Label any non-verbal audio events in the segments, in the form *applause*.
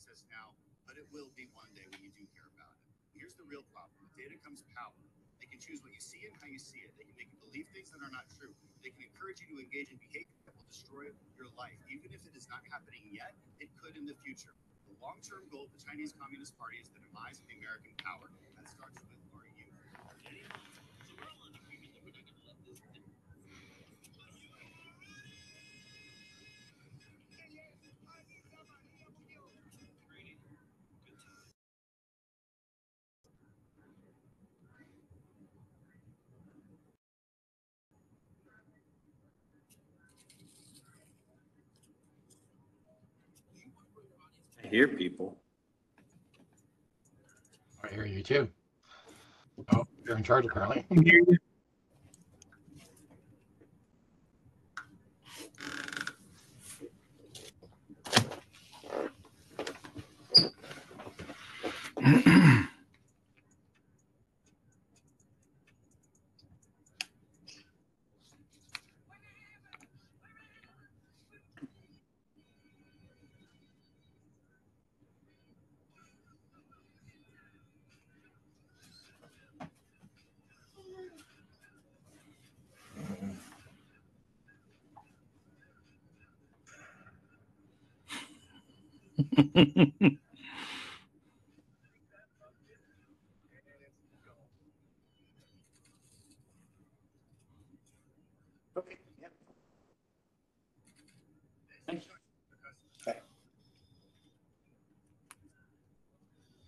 access now, but it will be one day when you do care about it. Here's the real problem. Data comes power. They can choose what you see and how you see it. They can make you believe things that are not true. They can encourage you to engage in behavior that will destroy your life. Even if it is not happening yet, it could in the future. The long-term goal of the Chinese Communist Party is the demise of the American power. That starts with our youth. Hear people. I hear you too. Oh, you're in charge apparently.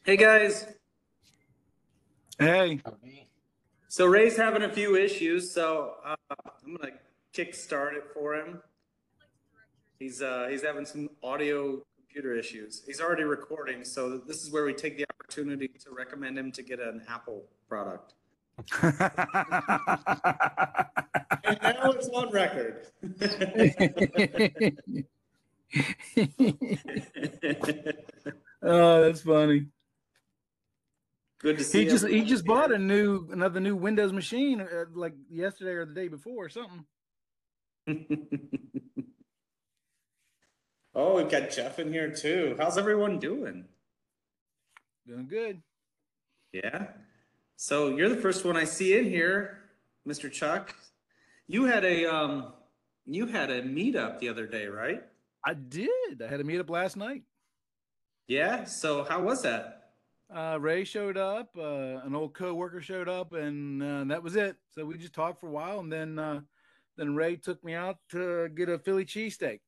Hey guys, Hey, so Ray's having a few issues, so uh, I'm gonna kickstart it for him. He's uh, he's having some audio computer issues. He's already recording, so this is where we take the opportunity to recommend him to get an Apple product. And now it's on record. *laughs* oh, that's funny. Good to see He just he just bought a new another new Windows machine uh, like yesterday or the day before or something. *laughs* oh, we've got Jeff in here too. How's everyone doing? Doing good. Yeah. So you're the first one I see in here, Mr. Chuck. You had a um you had a meetup the other day, right? I did. I had a meetup last night. Yeah. So how was that? Uh, Ray showed up. Uh, an old coworker showed up, and uh, that was it. So we just talked for a while, and then uh, then Ray took me out to get a Philly cheesesteak.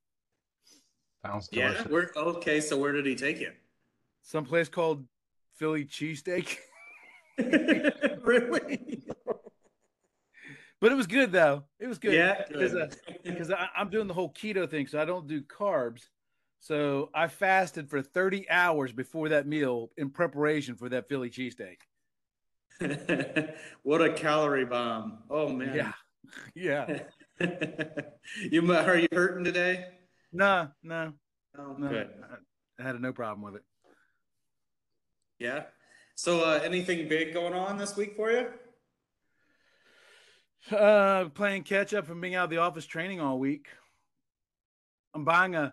Sounds Yeah. we're okay, so where did he take you? Someplace called Philly cheesesteak. *laughs* *laughs* really? but it was good though. It was good. Yeah. *laughs* Because uh, I'm doing the whole keto thing, so I don't do carbs. So I fasted for 30 hours before that meal in preparation for that Philly cheesesteak. what a calorie bomb. Oh man. Yeah, yeah. you are you hurting today? No, no, Oh, no. good. I, I had no problem with it. Yeah. So, uh, anything big going on this week for you? Uh, playing catch up from being out of the office training all week. I'm buying a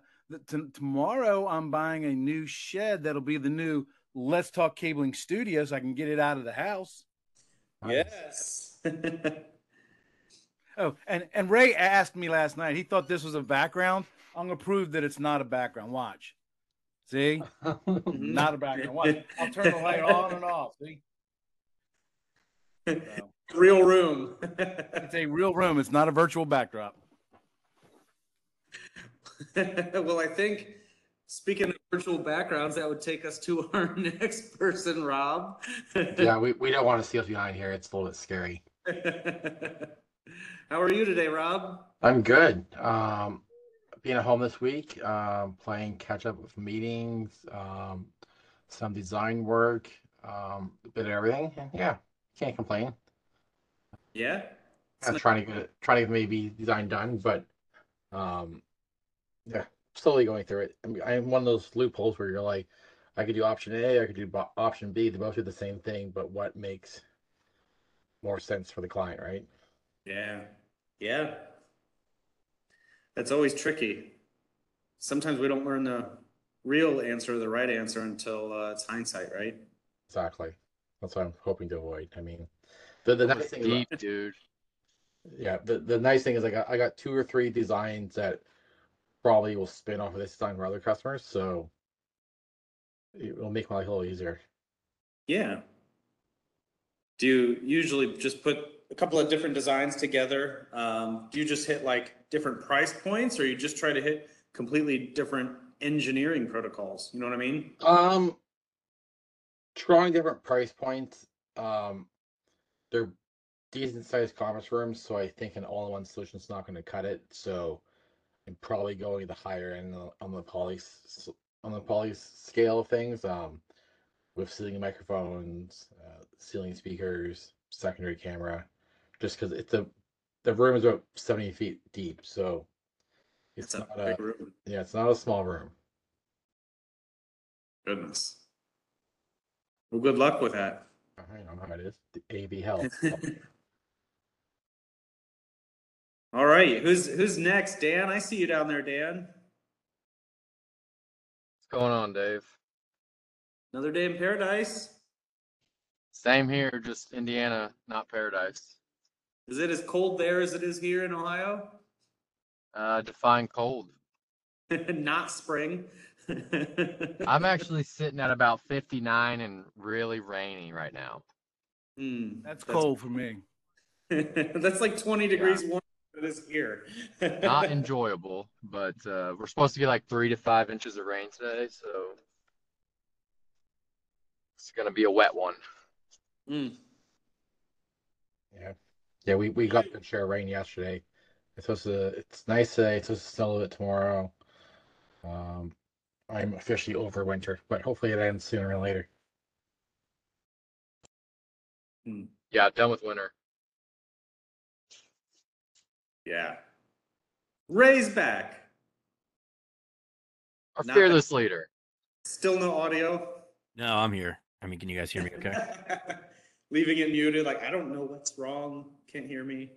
tomorrow. I'm buying a new shed that'll be the new Let's Talk Cabling Studio, so I can get it out of the house. Yes. *laughs* Oh, and and Ray asked me last night. He thought this was a background. I'm gonna prove that it's not a background. Watch. See, *laughs* not a background. Watch. I'll turn the light on and off. See, So, *laughs* Real room. *laughs* it's a real room. It's not a virtual backdrop. well, I think speaking of virtual backgrounds, that would take us to our next person, Rob. yeah, we, we don't want to see us behind here. It's a little bit scary. How are you today, Rob? I'm good. Um, being at home this week, um, playing catch up with meetings, um, some design work, um, a bit of everything. And yeah, can't complain. Yeah. I'm trying to get it, trying to get maybe design done, but um, yeah, slowly going through it. I'm, I'm one of those loopholes where you're like, I could do option A, I could do bo- option B. They both do the same thing, but what makes more sense for the client, right? Yeah. Yeah. That's always tricky. Sometimes we don't learn the real answer, or the right answer until uh, it's hindsight, right? Exactly. That's what I'm hoping to avoid. I mean, the the nice thing, Deep, about, dude. yeah, the the nice thing is I got I got two or three designs that probably will spin off of this design for other customers, so it will make my life a little easier. Yeah. Do you usually just put a couple of different designs together? Um, do you just hit like different price points or you just try to hit completely different engineering protocols? You know what I mean? Um, trying different price points. Um, they're decent sized conference rooms, so I think an all in one solution is not going to cut it. So I'm probably going to the higher end on- the poly on the poly scale of things. Um, with ceiling microphones, uh, ceiling speakers, secondary camera, just because it's a the room is about 70 feet deep, so it's It's a not a big room. yeah, it's not a small room. Goodness. Well, good luck with that. I don't know how it is. The AV health. *laughs* All right, who's who's next? Dan, I see you down there, Dan. What's going on, Dave? Another day in paradise. Same here, just Indiana, not paradise. Is it as cold there as it is here in Ohio? Uh, define cold. *laughs* Not spring. *laughs* I'm actually sitting at about 59 and really rainy right now. Hmm, That's cold for me. *laughs* That's like 20 degrees warmer than it is here. Not enjoyable, but uh, we're supposed to get like three to five inches of rain today, so it's gonna be a wet one. Hmm. Yeah, yeah, we, we got a good share of rain yesterday. It's supposed to. It's nice today. It's supposed to snow a little bit tomorrow. Um, I'm officially over winter, but hopefully it ends sooner or later. Yeah, done with winter. Yeah. Ray's back. Our Not fearless leader. Still no audio. No, I'm here. I mean, can you guys hear me okay? *laughs* Leaving it muted, like, I don't know what's wrong. Can't hear me.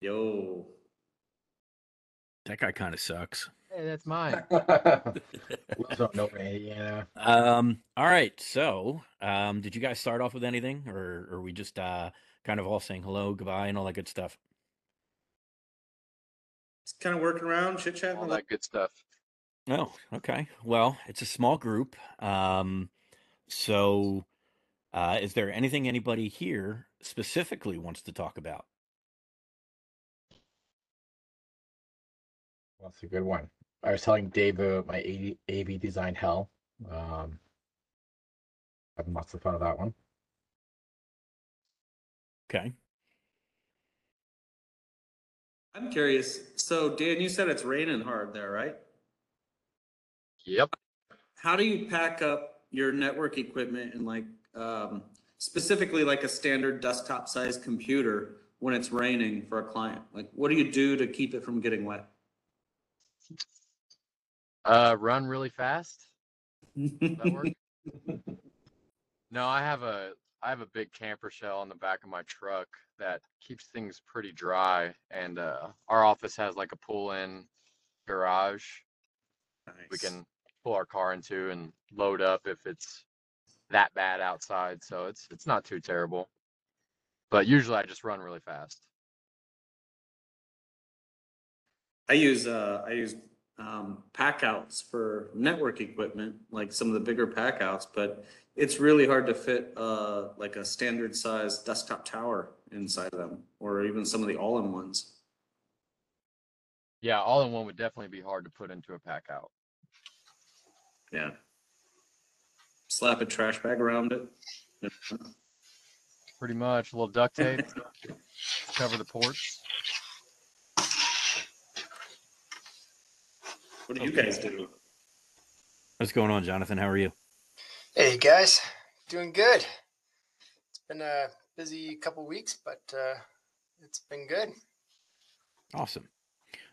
Yo. That guy kind of sucks. Hey, that's mine. Lives up in Um, all right. So, um, did you guys start off with anything or or we just uh kind of all saying hello, goodbye, and all that good stuff? Just kind of working around, chit chatting. All that good stuff. Oh, okay. Well, it's a small group. Um, so uh is there anything anybody here specifically wants to talk about? That's a good one. I was telling Dave about my AV, AV design hell. Um, having lots of fun with that one. Okay. I'm curious. So, Dan, you said it's raining hard there, right? Yep. How do you pack up your network equipment and like um, specifically like a standard desktop size computer when it's raining for a client? Like, what do you do to keep it from getting wet? Uh, run really fast. *laughs* No, I have a I have a big camper shell on the back of my truck that keeps things pretty dry, and uh, our office has like a pull-in garage we can pull our car into and load up if it's that bad outside. So it's it's not too terrible. But usually I just run really fast. I use uh, I use um, pack outs for network equipment, like some of the bigger pack outs, but it's really hard to fit uh, like a standard size desktop tower inside of them, or even some of the all in ones. Yeah, all in one would definitely be hard to put into a pack out. Yeah. Slap a trash bag around it. Pretty much a little duct tape, cover the porch. What do you guys do? What's going on, Jonathan? How are you? Hey guys, doing good. It's been a busy couple weeks, but uh, it's been good. Awesome.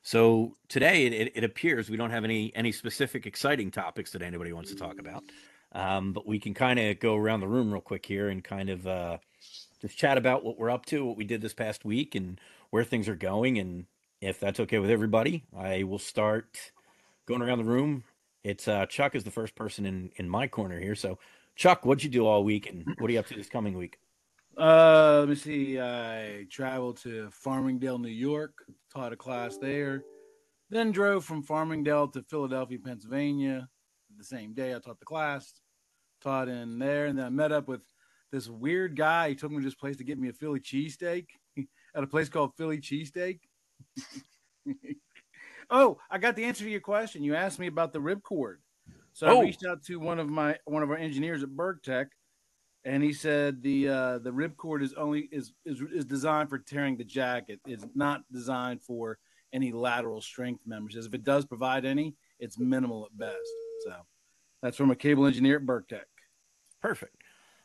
So today it, it, it appears we don't have any any specific exciting topics that anybody wants to talk about, um, but we can kind of go around the room real quick here and kind of uh, just chat about what we're up to, what we did this past week, and where things are going. And if that's okay with everybody, I will start going around the room. It's uh, Chuck is the first person in in my corner here. So, Chuck, what'd you do all week, and what are you up to this coming week? Uh, let me see. I traveled to Farmingdale, New York, taught a class there. Then drove from Farmingdale to Philadelphia, Pennsylvania. The same day I taught the class, taught in there, and then I met up with this weird guy. He took me to this place to get me a Philly cheesesteak *laughs* at a place called Philly Cheesesteak. *laughs* oh, I got the answer to your question. You asked me about the ripcord. So Oh. I reached out to one of my one of our engineers at Berk-Tek, and he said the uh, the ripcord is only is, is is designed for tearing the jacket. It's not designed for any lateral strength members. If it does provide any, it's minimal at best. So that's from a cable engineer at Berk-Tek. Perfect.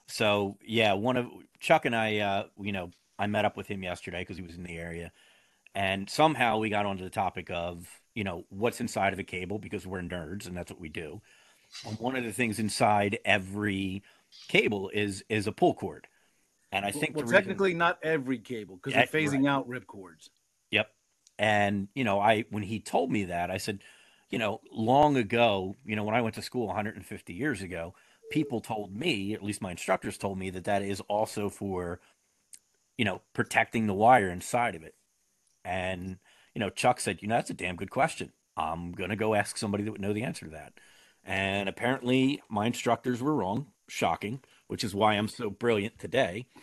So yeah, one of Chuck and I, uh, you know, I met up with him yesterday because he was in the area, and somehow we got onto the topic of you know what's inside of a cable because we're nerds and that's what we do. And one of the things inside every cable is is a pull cord, and I think well, the reason- technically not every cable because they're phasing right. out ripcords. Yep. And you know, I when he told me that, I said, you know, long ago, you know, when I went to school 150 years ago, people told me, at least my instructors told me that that is also for you know, protecting the wire inside of it. And you know, Chuck said, you know, that's a damn good question. I'm going to go ask somebody that would know the answer to that. And apparently my instructors were wrong, shocking, which is why I'm so brilliant today. *laughs*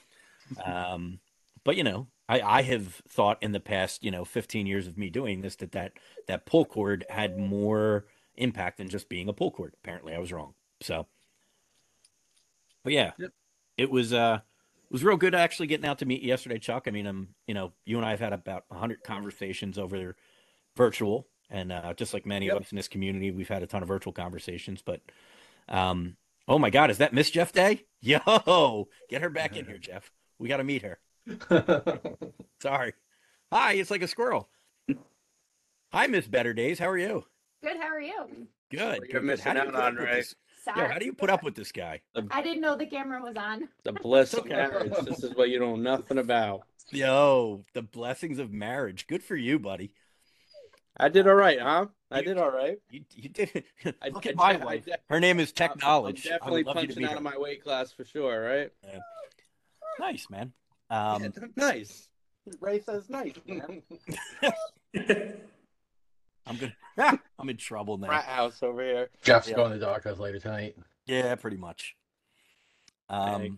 Um, but you know, I, I have thought in the past, you know, 15 years of me doing this that that, that pull cord had more impact than just being a pull cord. Apparently I was wrong. So, but yeah, Yep. it was, uh, it was real good actually getting out to meet you yesterday, Chuck. I mean, um, you know, you and I have had about 100 conversations over there, virtual, and uh, just like many Yep. of us in this community, we've had a ton of virtual conversations. But, um, oh my God, is that Miss Jeff Day? Yo, get her back in here, Jeff. We got to meet her. *laughs* Sorry. Hi, it's like a squirrel. Hi, Miss Better Days. How are you? Good. How are you? Good. You're good, good. missing How do you out put up on, with Ray. this- Yo, how do you put up with this guy? I didn't know the camera was on. The bliss of okay. marriage. This is what you know nothing about. Yo, the blessings of marriage. Good for you, buddy. I did all right, huh? I You- did all right. You, you did. *laughs* I- Look I at my I wife. de- Her name is Tech I'm- Knowledge. I'm definitely love you to punching out her. of my weight class for sure, right? Nice, man. Yeah, Um, nice. Ray says nice, man. *laughs* I'm gonna. *laughs* *laughs* I'm in trouble now. Frat house over here. Jeff's Yeah. going to the doghouse later tonight. Yeah, pretty much. Um. Dang.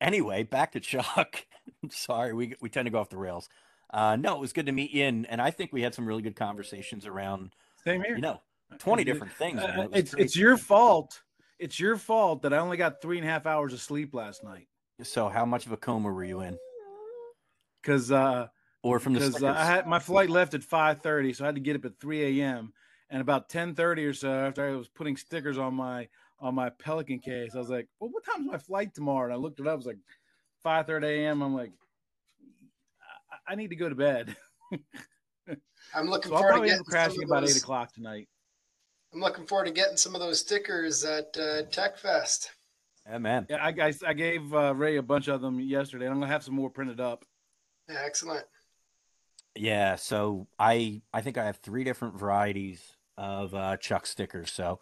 Anyway, back to Chuck. I'm sorry, we we tend to go off the rails. Uh, no, it was good to meet you, and, and I think we had some really good conversations around, Same here. you know, 20 different things. Uh, It it's great. it's your fault. It's your fault that I only got three and a half hours of sleep last night. So, how much of a coma were you in, Because uh, or from the because uh, I had my flight left at five thirty, so I had to get up at three a.m. And about ten thirty or so, after I was putting stickers on my on my Pelican case, I was like, "Well, what time's my flight tomorrow?" And I looked it up. It was like five thirty a.m. I'm like, I, I need to go to bed. *laughs* I'm looking So I'll forward to probably end getting up some crashing of about eight o'clock tonight. I'm looking forward to getting some of those stickers at uh, Tech Fest. Yeah, man. Yeah, I I, I gave uh, Ray a bunch of them yesterday. I'm gonna have some more printed up. Yeah, excellent. Yeah, so I I think I have three different varieties of uh, Chuck stickers. So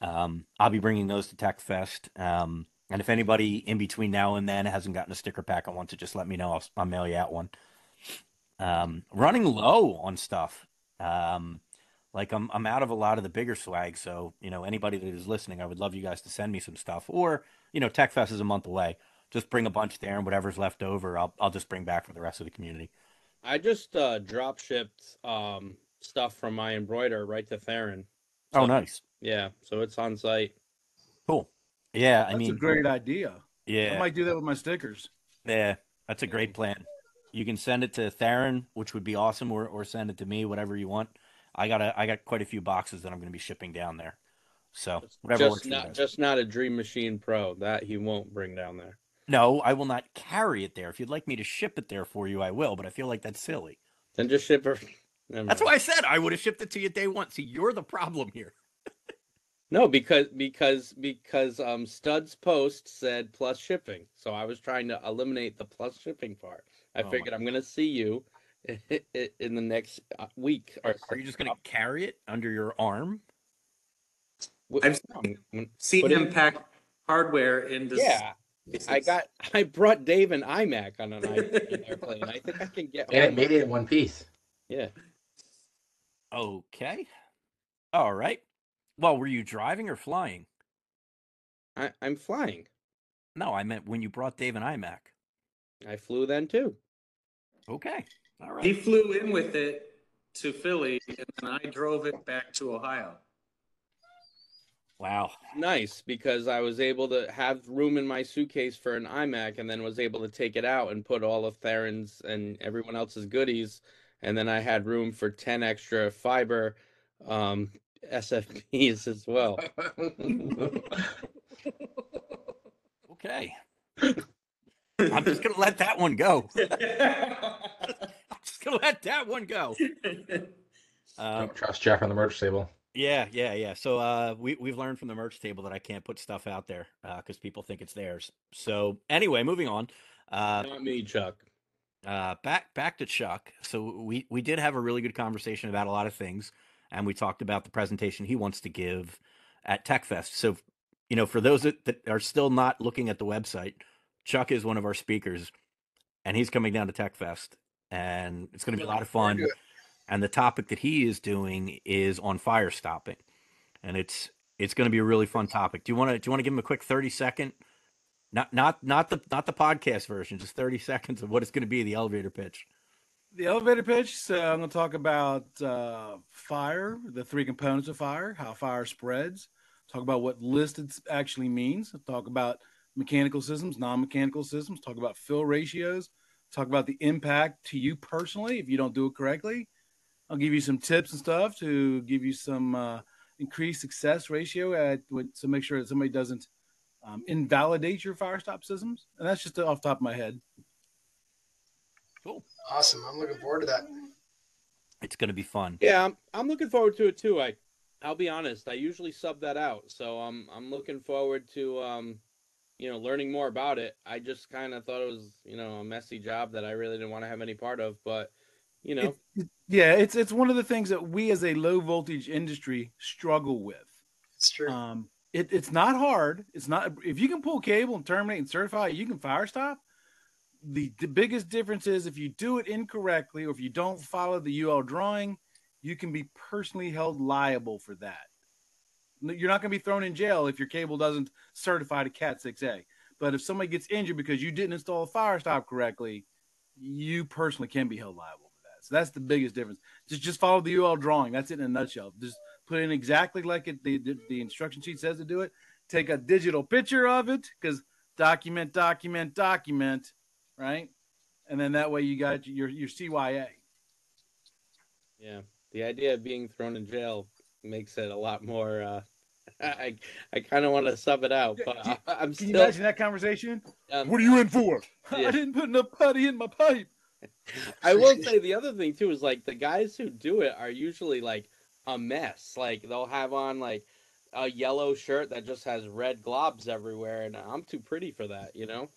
um, I'll be bringing those to Tech Fest. Um, and if anybody in between now and then hasn't gotten a sticker pack and wants to just let me know, I'll, I'll mail you out one. Um, running low on stuff. Um, like I'm I'm out of a lot of the bigger swag. So you know anybody that is listening, I would love you guys to send me some stuff. Or you know Tech Fest is a month away. Just bring a bunch there, and whatever's left over, I'll I'll just bring back for the rest of the community. I just uh, drop shipped um, stuff from my embroider right to Theron. Oh, nice. Yeah, so it's on site. Cool. Yeah, I That's mean, a great idea. Yeah, I might do that with my stickers. yeah, that's a great plan. You can send it to Theron, which would be awesome, or or send it to me, whatever you want. I got a I got quite a few boxes that I'm going to be shipping down there. So whatever works just not just not a Dream Machine Pro that he won't bring down there. No, I will not carry it there. If you'd like me to ship it there for you, I will. But I feel like that's silly. Then just ship it. *laughs* That's why I said I would have shipped it to you day one. See, you're the problem here. *laughs* No, because because because um Stud's post said plus shipping, so I was trying to eliminate the plus shipping part. I Oh figured I'm gonna see you, *laughs* in the next uh, week. Are, are you just going to carry it under your arm? I've when- Seen Put him in- pack hardware into. s- Yeah, I got. *laughs* I brought Dave an iMac on an airplane. I think I can get. And it one. made it in one piece. Yeah. Okay. All right. Well, were you driving or flying? I, I'm flying. No, I meant when you brought Dave an iMac. I flew then too. Okay. All He flew in with it to Philly and then I drove it back to Ohio. Wow. Nice because I was able to have room in my suitcase for an iMac and then was able to take it out and put all of Theron's and everyone else's goodies. And then I had room for 10 extra fiber um, *laughs* SFPs as well. *laughs* Okay. *laughs* I'm just going to let that one go. *laughs* *laughs* I'm just going to let that one go. Um, Don't trust Jeff on the merch table. Yeah, yeah, yeah. So uh, we we've learned from the merch table that I can't put stuff out there because people think it's theirs. So anyway, moving on. Uh, Not me, Chuck. uh, back back to Chuck. So we we did have a really good conversation about a lot of things, and we talked about the presentation he wants to give at TechFest. So you know, for those that, that are still not looking at the website, Chuck is one of our speakers, and he's coming down to TechFest, and it's going to be a lot of fun. And the topic that he is doing is on fire stopping, and it's it's going to be a really fun topic. Do you want to do you want to give him a quick thirty second? Not not not the not the podcast version, just thirty *laughs* seconds of what it's going to be the elevator pitch. The elevator pitch. So I'm going to talk about uh, fire, the three components of fire, how fire spreads. Talk about what listed actually means. Talk about mechanical systems, non-mechanical systems. Talk about fill ratios. Talk about the impact to you personally if you don't do it correctly. I'll give you some tips and stuff to give you some uh, increased success ratio at what, to make sure that somebody doesn't um, invalidate your fire stop systems. And that's just off the top of my head. Cool. Awesome. I'm looking forward to that. It's going to be fun. Yeah, I'm, I'm looking forward to it too. I I'll be honest, I usually sub that out. So I'm I'm looking forward to um you know, learning more about it. I just kind of thought it was, you know, a messy job that I really didn't want to have any part of, but you know, Yeah, it's it's one of the things that we as a low voltage industry struggle with. It's true. Um, it, it's not hard. It's not if you can pull cable and terminate and certify, you can fire stop. The, the biggest difference is if you do it incorrectly or if you don't follow the UL drawing, you can be personally held liable for that. You're not going to be thrown in jail if your cable doesn't certify to Cat 6A. But if somebody gets injured because you didn't install a fire stop correctly, you personally can be held liable for that. So that's the biggest difference. Just just follow the UL drawing. That's it in a nutshell. Just put in exactly like it the, the, the instruction sheet says to do it. Take a digital picture of it because document, document, document, right? And then that way you got your your CYA. yeah, the idea of being thrown in jail makes it a lot more uh *laughs* I I kind of want to sub it out, but I, I'm Can you imagine that conversation? um, What are you in for? *laughs* Yeah. I didn't put enough putty in my pipe. *laughs* I will say the other thing too is like the guys who do it are usually like a mess. Like they'll have on like a yellow shirt that just has red globs everywhere, and I'm too pretty for that, you know.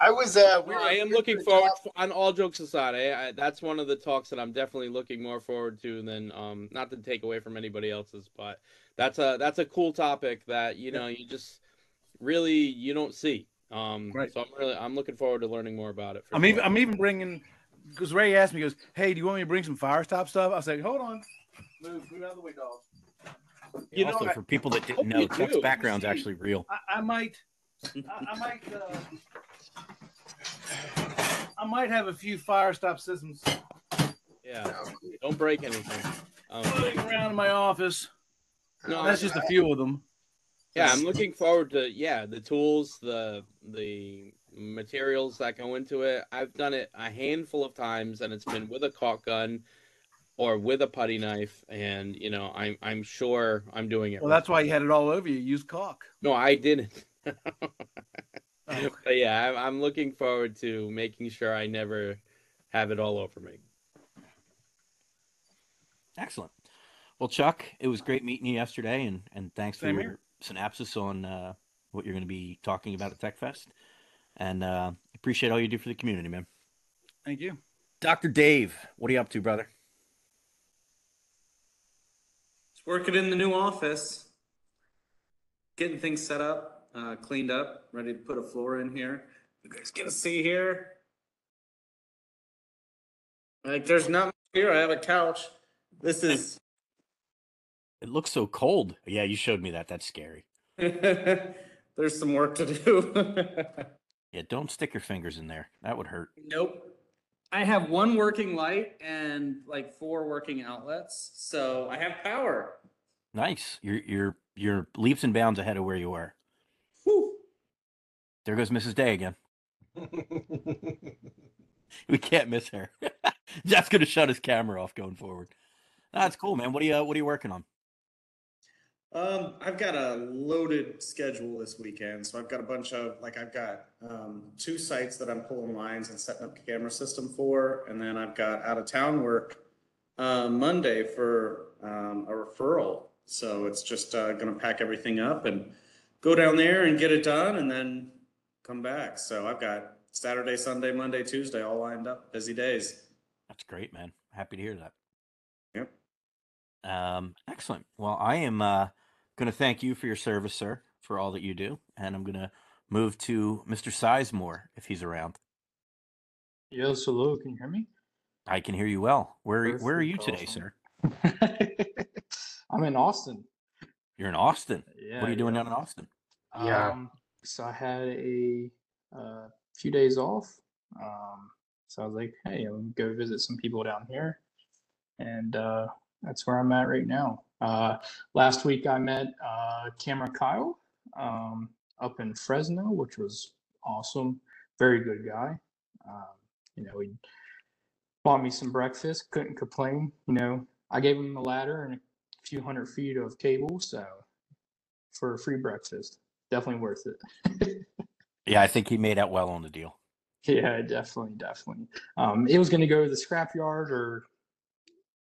I was. Uh, we No, were- I am looking forward. job- on all jokes aside, I, I, that's one of the talks that I'm definitely looking more forward to than um not to take away from anybody else's, but that's a that's a cool topic that you know you just really you don't see. Um, Right. So I'm really I'm looking forward to learning more about it. for I'm sure. even I'm even bringing because Ray asked me, he goes, "Hey, do you want me to bring some fire stop stuff?" I was like, "Hold on, move, move out of the way, dog." You know, also, I- for people that didn't know, you Chuck's background's actually real. I, I might, I, I might, uh, I might have a few fire stop systems Yeah. Don't break anything. Um, floating around in my office. no, That's just a few of them. yeah, I'm looking forward to yeah the tools, the the materials that go into it. I've done it a handful of times, and it's been with a caulk gun or with a putty knife, and you know I'm I'm sure I'm doing it. Well, right. that's why you had it all over you. Use caulk. no, I didn't. *laughs* Oh. But yeah, I'm, I'm looking forward to making sure I never have it all over me. Excellent. Well, Chuck, it was great meeting you yesterday, and and thanks for your here. synopsis on uh, what you're going to be talking about at TechFest. and uh, appreciate all you do for the community, man. Thank you. Dr. Dave, what are you up to, brother? Just working in the new office, getting things set up, uh, cleaned up, ready to put a floor in here. You guys gonna see here? Like, there's not much here. I have a couch. This is. *laughs* It looks so cold. Yeah, you showed me that. That's scary. *laughs* there's some work to do. *laughs* Yeah, don't stick your fingers in there. That would hurt. Nope. I have one working light and like four working outlets, so I have power. Nice. You're you're you're leaps and bounds ahead of where you were. There goes Mrs. Day again. *laughs* We can't miss her. *laughs* Jeff's gonna shut his camera off going forward. That's cool, man. What are you What are you working on? Um, I've got a loaded schedule this weekend, so I've got a bunch of like I've got um, two sites that I'm pulling lines and setting up camera system for, and then I've got out of town work uh, Monday for um, a referral. So it's just uh, going to pack everything up and go down there and get it done, and then come back. So I've got Saturday, Sunday, Monday, Tuesday all lined up. Busy days. That's great, man. Happy to hear that. Yep. Um, excellent. Well, I am uh, going to thank you for your service, sir, for all that you do, and I'm going to move to Mr. Sizemore if he's around. Yes, hello, can you hear me? I can hear you well. Where Where are you today, awesome. sir? *laughs* I'm in Austin. You're in Austin. Yeah. what are you doing yeah. down in Austin? Yeah. Um, so I had a uh, few days off. Um, so I was like, hey, I'm go visit some people down here. And uh, that's where I'm at right now. Uh, last week I met uh, Cameron Kyle um, up in Fresno, which was awesome. Very good guy. Um, you know, he bought me some breakfast, couldn't complain. You know, I gave him a ladder and a few hundred feet of cable, so for a free breakfast, definitely worth it. Yeah, I think he made out well on the deal. *laughs* yeah, definitely, definitely. Um, it was going to go to the scrapyard or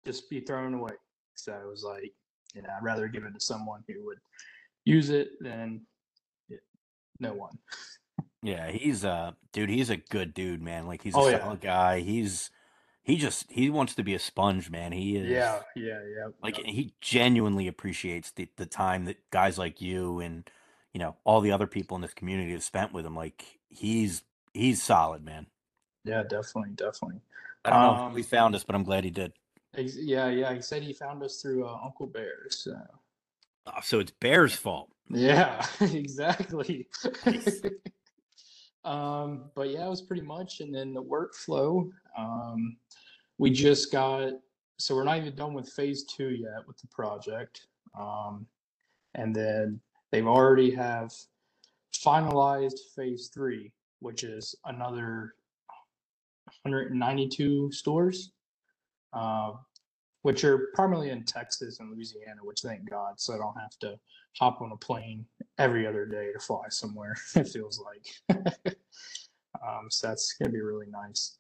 just be thrown away. So I was like, you know, I'd rather give it to someone who would use it than yeah, no one. Yeah, he's a dude, he's a good dude, man. Like he's a Oh, yeah. solid guy. He's he just he wants to be a sponge, man. He is Yeah, yeah, yeah. like yeah. he genuinely appreciates the, the time that guys like you and you know all the other people in this community have spent with him like he's he's solid man yeah, definitely, definitely. i don't know how Um, he found us but i'm glad he did Yeah, yeah. He said he found us through uh, Uncle Bear. So oh, so it's bear's fault yeah, *laughs* exactly. Nice. *laughs* um, but yeah, it was pretty much. And then the workflow, um, we just got. So we're not even done with phase two yet with the project. Um, and then they've already have finalized phase three, which is another 192 stores. Uh, which are primarily in Texas and Louisiana, which thank God, so I don't have to hop on a plane every other day to fly somewhere. *laughs* It feels like, *laughs* um, so that's gonna be really nice.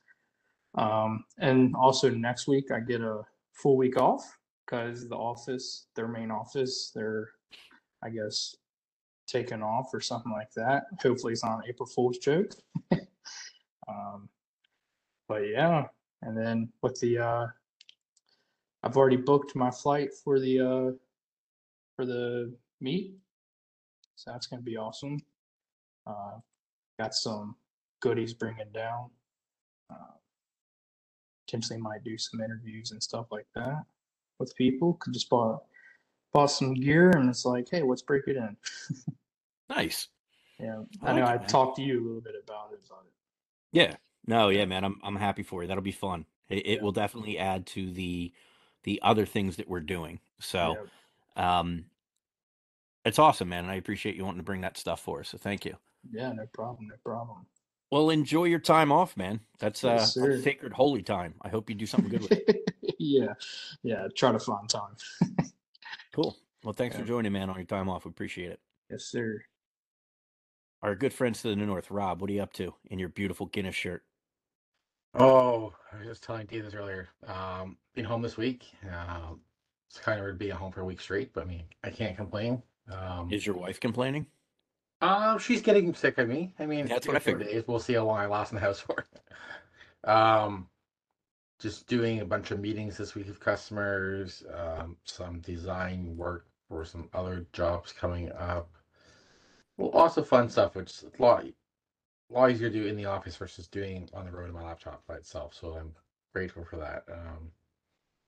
Um, and also next week I get a full week off because the office, their main office, they're, I guess, taken off or something like that. Hopefully it's not an April Fool's joke. *laughs* um, but yeah, and then with the uh, I've already booked my flight for the uh for the meet. So that's gonna be awesome. Uh got some goodies bringing down. Uh, potentially might do some interviews and stuff like that with people. Could just bought bought some gear and it's like, hey, let's break it in. *laughs* nice. Yeah. I I know like I talked to you a little bit about it, but yeah. No yeah man i'm, I'm happy for you. That'll be fun. It, it Yeah. will definitely add to the the other things that we're doing. So um it's awesome man and i appreciate you wanting to bring that stuff for us so thank you. Yeah, yeah, no problem, no problem. well enjoy your time off man. That's uh Yes, sir. that's sacred holy time. I hope you do something good with it. *laughs* Yeah, yeah, try to find time. cool. Well thanks for Yeah. joining man on your time off. We appreciate it. Yes, sir. Our good friends to the north rob what are you up to in your beautiful guinness shirt Oh, I was just telling Dee this earlier. Um, being home this week. Um, it's kind of weird being home for a week straight, but I mean, I can't complain. Um, is your wife complaining Uh, she's getting sick of me. I mean, That's what I figured. Days. We'll see how long I last in the house for. *laughs* um, just doing a bunch of meetings this week with customers. Um, some design work for some other jobs coming up. Well, also fun stuff, which is a lot, a lot easier to do in the office versus doing on the road on my laptop by itself. So I'm grateful for that. Um,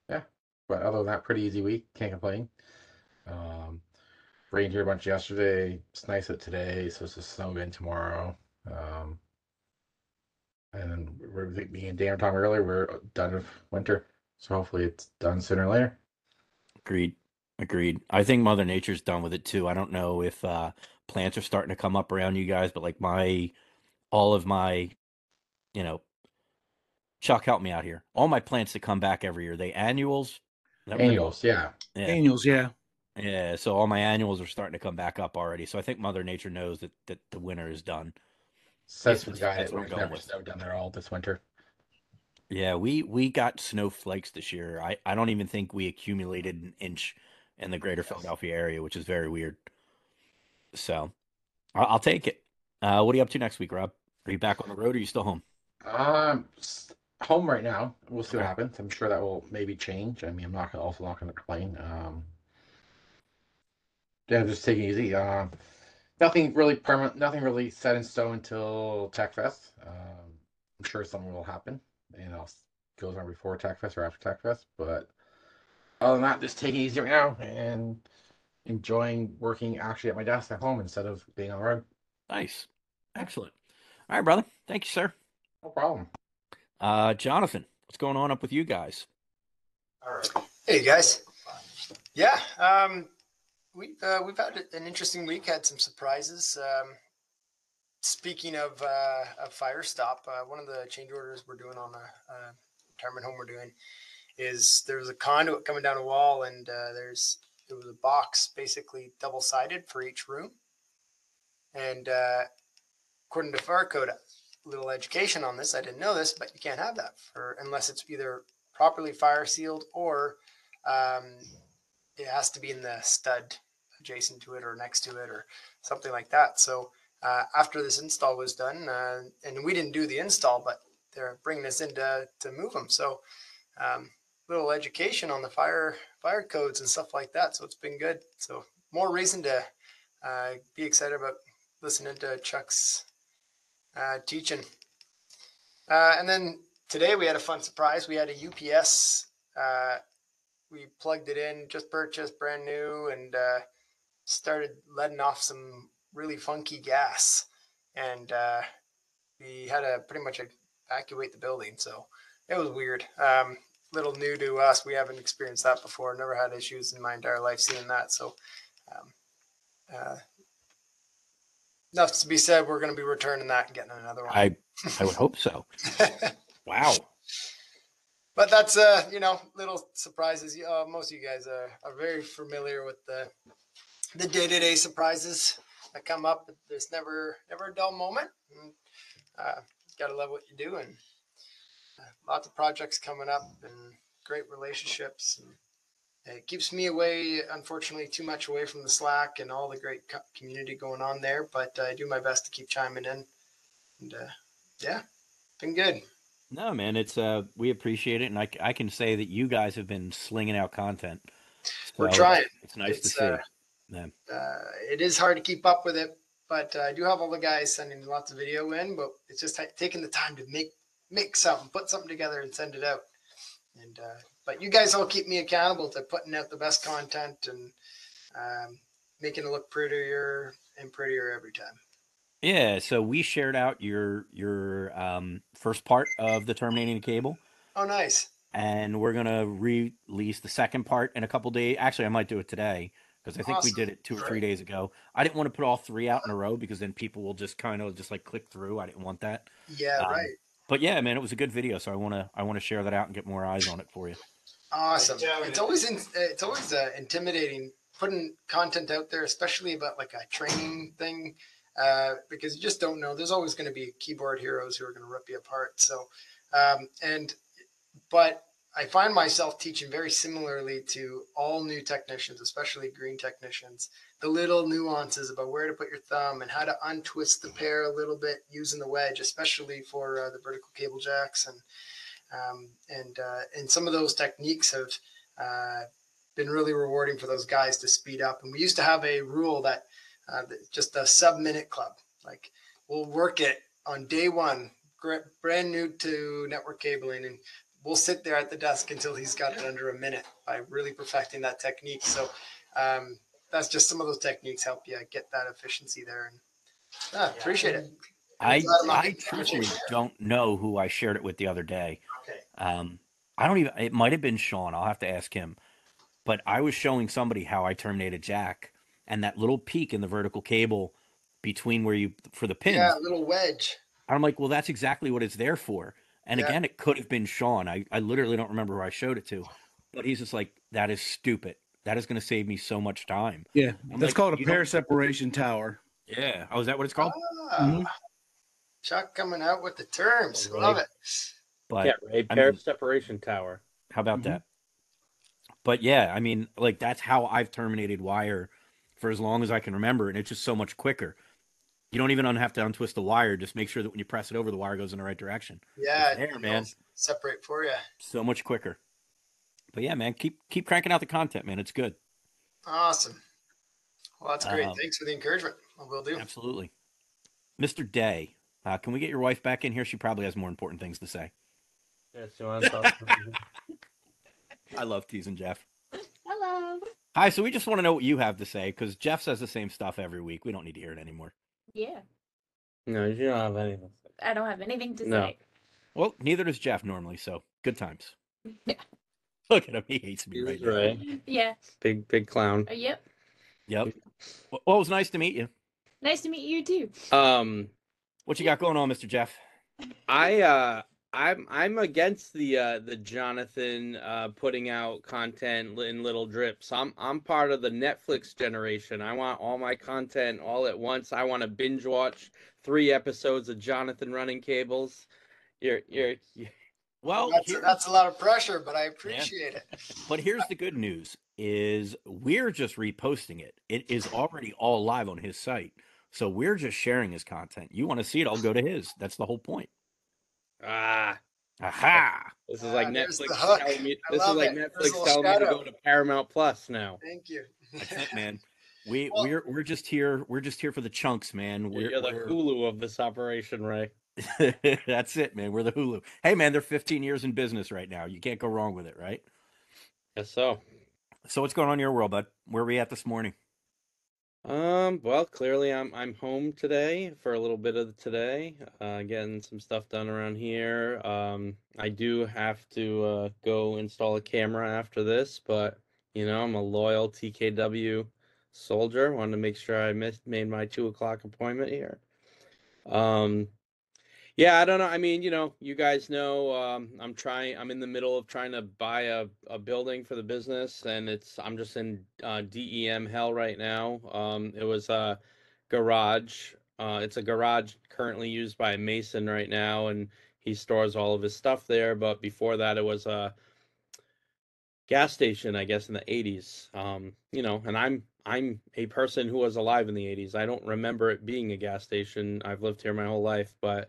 yeah, but other than that, pretty easy week. Can't complain. Um, rained here a bunch yesterday. It's nice out today, so it's a snow again tomorrow. Um, and we're me and Dan were talking earlier. We're done with winter, so hopefully it's done sooner or later. Agreed. Agreed. I think Mother Nature's done with it too. I don't know if uh, plants are starting to come up around you guys, but like my, all of my, you know, Chuck, help me out here. All my plants that come back every year, they annuals. Is that what they're Annuals, yeah. Yeah. Annuals, yeah. Yeah. So all my annuals are starting to come back up already. So I think Mother Nature knows that that the winter is done. Says Yeah, the guy that's that we've going never with. snowed down there all this winter. Yeah, we we got snowflakes this year. I I don't even think we accumulated an inch in the greater Philadelphia area, which is very weird. So, I'll, I'll take it. Uh, what are you up to next week, Rob? Are you back on the road or are you still home? Um, s- home right now. We'll see what happens. I'm sure that will maybe change. I mean, I'm not gonna, also not going to complain. Um, yeah, just taking it easy. Um, nothing really permanent. Nothing really set in stone until Tech Fest. Um, I'm sure something will happen. You know, goes on before Tech Fest or after Tech Fest. But other than that, just taking it easy right now and enjoying working actually at my desk at home instead of being on the road. Nice, excellent. All right, brother. Thank you, sir. No problem. Uh, Jonathan, what's going on up with you guys? All right. Hey guys. Yeah, um, we uh, we've had an interesting week. Had some surprises. Um, speaking of uh, of fire stop, uh, one of the change orders we're doing on a, a retirement home we're doing is there's a conduit coming down a wall, and uh, there's there was a box basically double sided for each room, and uh, according to fire code, little education on this. I didn't know this, but you can't have that for unless it's either properly fire sealed or um, it has to be in the stud adjacent to it or next to it or something like that. So uh, after this install was done, uh, and we didn't do the install, but they're bringing us in to, to move them. So um, little education on the fire fire codes and stuff like that. So it's been good. So more reason to uh, be excited about listening to Chuck's uh, teaching. Uh, and then today we had a fun surprise. We had a UPS. Uh, we plugged it in, just purchased, brand new, and uh, started letting off some really funky gas. And uh, we had to pretty much evacuate the building. So it was weird. Um, little new to us. We haven't experienced that before. Never had issues in my entire life seeing that. So um, uh, enough to be said. We're going to be returning that and getting another one. I I would hope so. *laughs* Wow. but that's uh you know little surprises uh, most of you guys are, are very familiar with the the day-to-day surprises that come up there's never never a dull moment and, uh, gotta love what you do and lots of projects coming up and great relationships and it keeps me away unfortunately too much away from the slack and all the great co- community going on there but i do my best to keep chiming in and uh, yeah been good No, man, it's uh we appreciate it, and I, I can say that you guys have been slinging out content. We're trying. It's nice It's, to see. uh, Yeah. uh, it is hard to keep up with it, but uh, I do have all the guys sending lots of video in, but it's just ta- taking the time to make make something, put something together, and send it out. And uh, but you guys all keep me accountable to putting out the best content and um, making it look prettier and prettier every time. Yeah, so we shared out your your um first part of the terminating the cable, Oh, nice. and we're gonna release the second part in a couple days. Actually, I might do it today because I think we did it two or three days ago. I didn't want to put all three out in a row because then people will just kind of just like click through. I didn't want that. Yeah, Um, right. But yeah, man, it was a good video, so I want to I want to share that out and get more eyes on it for you. Awesome. It's always in, it's always uh, intimidating putting content out there, especially about like a training thing, uh, because you just don't know. There's always going to be keyboard heroes who are going to rip you apart. So, um, and but I find myself teaching very similarly to all new technicians, especially green technicians, the little nuances about where to put your thumb and how to untwist the pair a little bit using the wedge, especially for uh, the vertical cable jacks and um, and uh, and some of those techniques have uh, been really rewarding for those guys to speed up. And we used to have a rule that uh, just a sub minute club, like we'll work it on day one, brand new to network cabling, and we'll sit there at the desk until he's got it under a minute by really perfecting that technique. So um, that's just some of those techniques help you get that efficiency there. And ah, appreciate it. I I truthfully don't know who I shared it with the other day. Okay. Um, I don't even. It might have been Sean. I'll have to ask him. But I was showing somebody how I terminated Jack, and that little peak in the vertical cable between where you for the pin. Yeah, little wedge. I'm like, well, that's exactly what it's there for. And Yeah. again, it could have been Sean. I, I literally don't remember who I showed it to, but he's just like, that is stupid. That is going to save me so much time. Yeah, I'm that's like, called a pair separation tower. Yeah. Oh, is that what it's called? Ah, Mhm. Chuck coming out with the terms. Right. Love it. But yeah, Ray, I pair mean- separation tower. how about Mhm. that? But yeah, I mean, like that's how I've terminated wire for as long as I can remember, and it's just so much quicker. You don't even have to untwist the wire. Just make sure that when you press it over, the wire goes in the right direction. Yeah, It's there, man. Separate for you. So much quicker. But yeah, man, keep keep cranking out the content, man. It's good. Awesome. Well, that's great. Um, Thanks for the encouragement. I will do. Absolutely. Mr. Day, uh, can we get your wife back in here? She probably has more important things to say. Yes, you want to talk? *laughs* I love teasing Jeff. Hello. Hi, so we just want to know what you have to say because Jeff says the same stuff every week. We don't need to hear it anymore. Yeah, no, you don't have anything. I don't have anything to No. say. Well, neither does Jeff normally, so good times. *laughs* Yeah. *laughs* Look at him. He hates me right He's now. Yeah. big big clown. Uh, yep. Yep. Well, well, it was nice to meet you. Nice to meet you too. Um, What you got going on, Mr. Jeff? I uh I'm I'm against the uh the Jonathan uh putting out content in little drips. I'm I'm part of the Netflix generation. I want all my content all at once. I want to binge watch three episodes of Jonathan running cables. You're you're, you Well, that's, here- that's a lot of pressure, but I appreciate it. but here's the good news: is we're just reposting it. It is already all live on his site, so we're just sharing his content. You want to see it? I'll go to his. That's the whole point. ah Aha! this is like Ah, Netflix telling me this is like it. Netflix little telling me to go to Paramount Plus now. Thank you. That's it, *laughs* man. We Well- we're we're just here. We're just here for the chunks, man. We're, You're the we're- Hulu of this operation, Ray. *laughs* That's it, man. We're the Hulu. Hey, man, they're 15 years in business right now. You can't go wrong with it, right? Yes, so. So what's going on in your world, bud? Where are we at this morning? Um, well, clearly I'm I'm home today for a little bit of today, uh, getting some stuff done around here. Um, I do have to uh, go install a camera after this, but you know, I'm a loyal TKW soldier. Wanted to make sure I missed made my two o'clock appointment here. Um, yeah, I don't know. I mean, you know, you guys know, um, I'm trying, I'm in the middle of trying to buy a, a building for the business and it's, I'm just in, uh, DEM hell right now. Um, it was a garage. Uh, it's a garage currently used by mason right now and he stores all of his stuff there. But before that, it was a gas station, I guess, in the 80s. Um, you know, and I'm, I'm a person who was alive in the 80s. I don't remember it being a gas station. I've lived here my whole life, but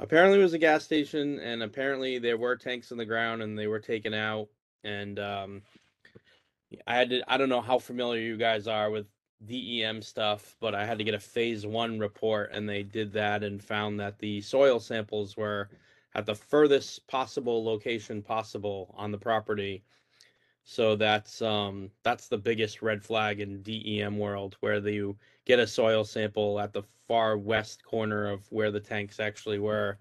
apparently it was a gas station and apparently there were tanks in the ground and they were taken out and um i had to i don't know how familiar you guys are with dem stuff but i had to get a phase one report and they did that and found that the soil samples were at the furthest possible location possible on the property so that's um that's the biggest red flag in dem world where you get a soil sample at the far west corner of where the tanks actually were.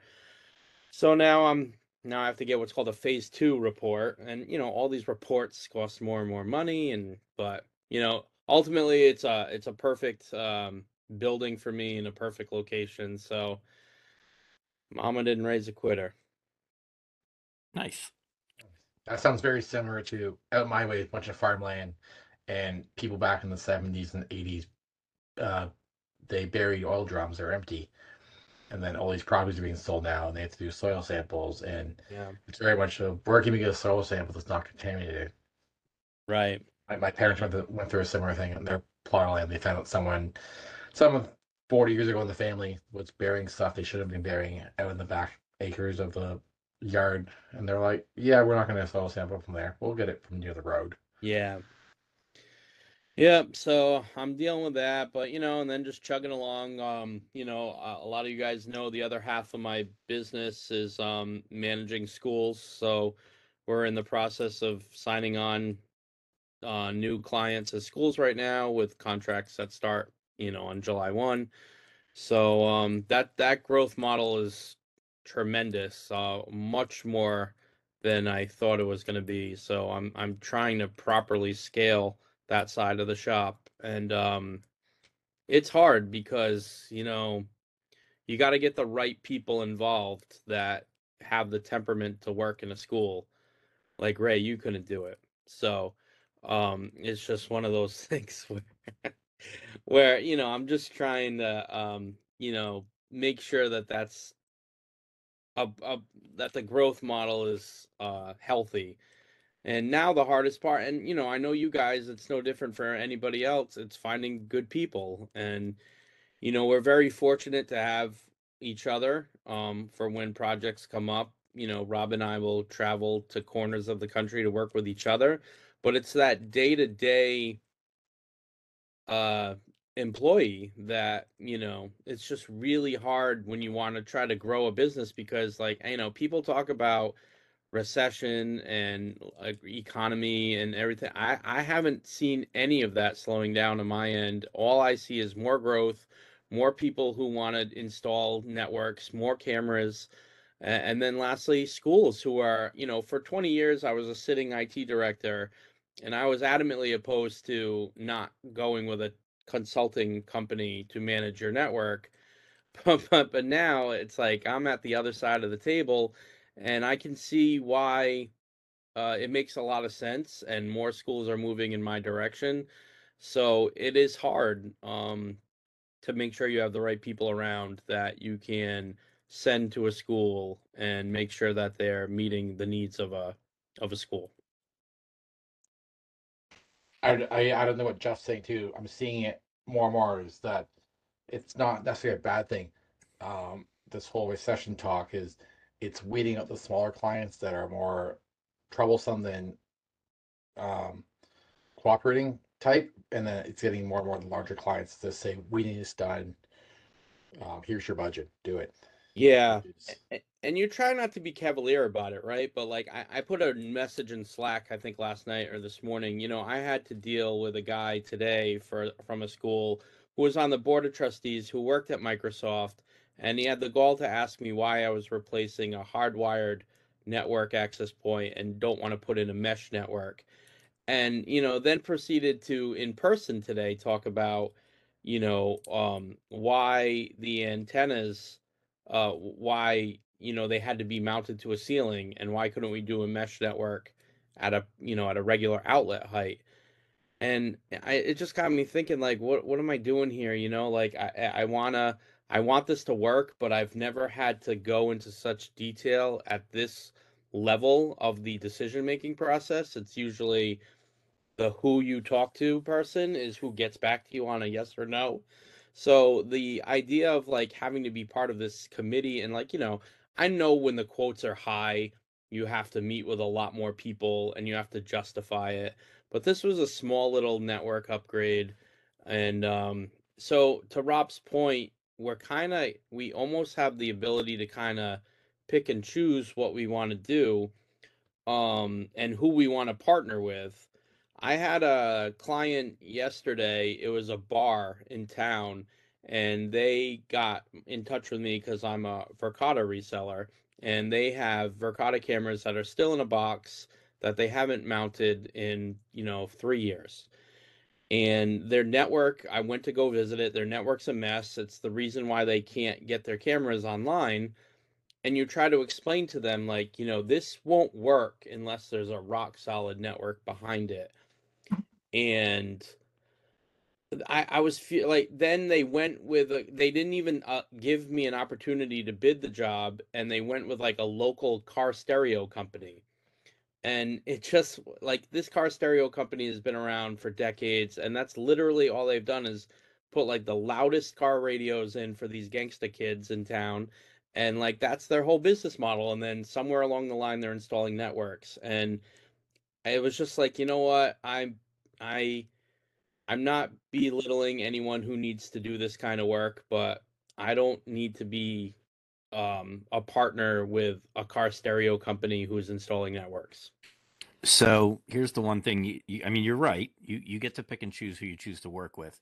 So now I'm now I have to get what's called a phase two report, and you know all these reports cost more and more money, and but you know ultimately it's a it's a perfect um, building for me in a perfect location. So Mama didn't raise a quitter. Nice. That sounds very similar to out my way, a bunch of farmland and people back in the 70s and 80s. Uh, they buried oil drums, they're empty. and then all these properties are being sold now, and they have to do soil samples, and Yeah. it's very much a where can we get a soil sample that's not contaminated. Right. My, my parents went, to, went through a similar thing in their plot of land. They found out someone, someone 40 years ago in the family was burying stuff they shouldn't have been burying out in the back acres of the yard. And they're like, yeah, we're not going to soil sample from there. We'll get it from near the road. Yeah. Yep. So I'm dealing with that, but you know, and then just chugging along. Um, you know, a, a lot of you guys know the other half of my business is um managing schools. So we're in the process of signing on uh new clients as schools right now with contracts that start, you know, on July 1. So um that that growth model is tremendous, uh much more than I thought it was going to be. So I'm I'm trying to properly scale that side of the shop and um it's hard because, you know, you got to get the right people involved that have the temperament to work in a school. Like Ray, you couldn't do it. So um it's just one of those *laughs* things where where, you know, I'm just trying to um, you know, make sure that that's a, a that the growth model is uh healthy and now the hardest part, and you know, I know you guys, it's no different for anybody else. It's finding good people. And, you know, we're very fortunate to have each other um, for when projects come up. You know, Rob and I will travel to corners of the country to work with each other. But it's that day to day uh employee that you know it's just really hard when you want to try to grow a business because like you know people talk about recession and like economy and everything. I, I haven't seen any of that slowing down on my end. All I see is more growth, more people who want to install networks, more cameras. And then lastly, schools who are, you know, for 20 years, I was a sitting IT director and I was adamantly opposed to not going with a consulting company to manage your network. *laughs* But, but, but now it's like I'm at the other side of the table and I can see why uh, it makes a lot of sense, and more schools are moving in my direction. So it is hard um, to make sure you have the right people around that you can send to a school and make sure that they're meeting the needs of a of a school. I, I, don't know what Jeff's saying too. I'm seeing it more and more is that it's not necessarily a bad thing. Um, this whole recession talk is it's weeding out the smaller clients that are more troublesome than um, cooperating type, and then it's getting more and more the larger clients to say, "We need this done. Um, here's your budget. Do it." Yeah. A- And you try not to be cavalier about it, right? But like I, I put a message in Slack, I think last night or this morning. You know, I had to deal with a guy today for from a school who was on the board of trustees who worked at Microsoft, and he had the gall to ask me why I was replacing a hardwired network access point and don't want to put in a mesh network. And you know, then proceeded to in person today talk about, you know, um, why the antennas uh why you know they had to be mounted to a ceiling and why couldn't we do a mesh network at a you know at a regular outlet height? And I, it just got me thinking like what what am i doing here you know? Like i i I wanna i want this to work but i've never had to go into such detail at this level of the decision making process. It's usually the who you talk to person is who gets back to you on a yes or no so the idea of like having to be part of this committee and like, you know, I know when the quotes are high, you have to meet with a lot more people and you have to justify it. But this was a small little network upgrade. And um, so to Rob's point, we're kind of, we almost have the ability to kind of pick and choose what we want to do um, and who we want to partner with. I had a client yesterday. It was a bar in town, and they got in touch with me because I'm a Verkada reseller, and they have Verkada cameras that are still in a box that they haven't mounted in you know three years. And their network, I went to go visit it. Their network's a mess. It's the reason why they can't get their cameras online and you try to explain to them like you know this won't work unless there's a rock solid network behind it and I, I was feel like then they went with a, they didn't even uh, give me an opportunity to bid the job and they went with like a local car stereo company. And it just like this car stereo company has been around for decades and that's literally all they've done is put like the loudest car radios in for these gangsta kids in town and like that's their whole business model and then somewhere along the line they're installing networks and it was just like you know what? I'm i i'm not belittling anyone who needs to do this kind of work but i don't need to be um a partner with a car stereo company who's installing networks So here's the one thing. You, you, I mean, you're right. You you get to pick and choose who you choose to work with,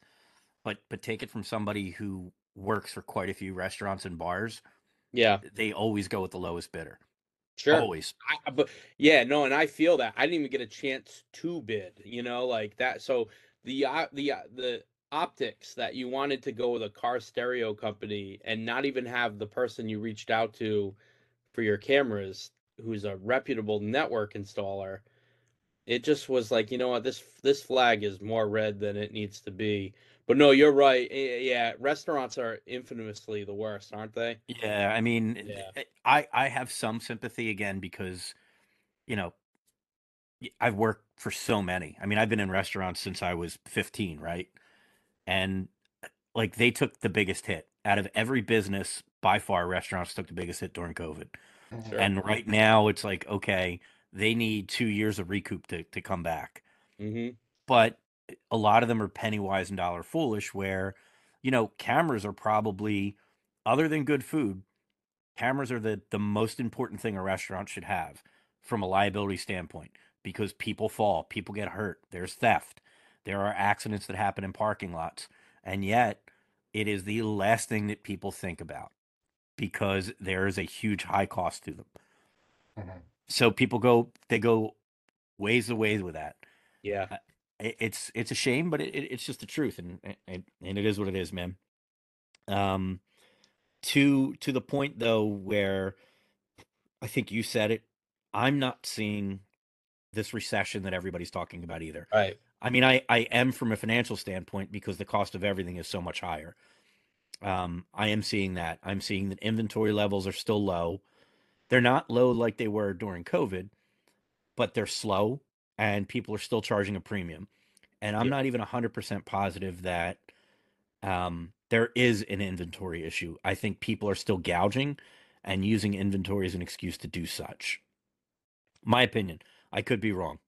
but but take it from somebody who works for quite a few restaurants and bars. yeah They always go with the lowest bidder. Sure. Always. I, but yeah no and i feel that. I didn't even get a chance to bid you know like that so the uh, the uh, the optics that you wanted to go with a car stereo company and not even have the person you reached out to for your cameras who's a reputable network installer it just was like you know what? This this flag is more red than it needs to be but no you're right Eh, yeah restaurants are infamously the worst aren't they Yeah, I mean, Yeah. I I have some sympathy again because, you know, I've worked for so many. I mean, I've been in restaurants since I was 15, right? And like they took the biggest hit out of every business by far. Restaurants took the biggest hit during COVID. Sure. And right now it's like, okay, they need two years of recoup to, to come back. hmm But a lot of them are penny wise and dollar foolish, where, you know, cameras are probably, other than good food, cameras are the, the most important thing a restaurant should have from a liability standpoint because people fall, people get hurt, there's theft, there are accidents that happen in parking lots. And yet, it is the last thing that people think about because there is a huge high cost to them. Mhm. So people go, they go ways the ways with that. yeah It- It's it's a shame, but it, it- it's just the truth, and and and it is what it is, man. Um, to to the point though, where I think you said it, I'm not seeing this recession that everybody's talking about either. right I mean, I I am from a financial standpoint because the cost of everything is so much higher. Um, I am seeing that. I'm seeing that inventory levels are still low. They're not low like they were during COVID, but they're slow and people are still charging a premium. And I'm Yeah. not even 100% positive that um, there is an inventory issue. I think people are still gouging and using inventory as an excuse to do such. My opinion. I could be wrong.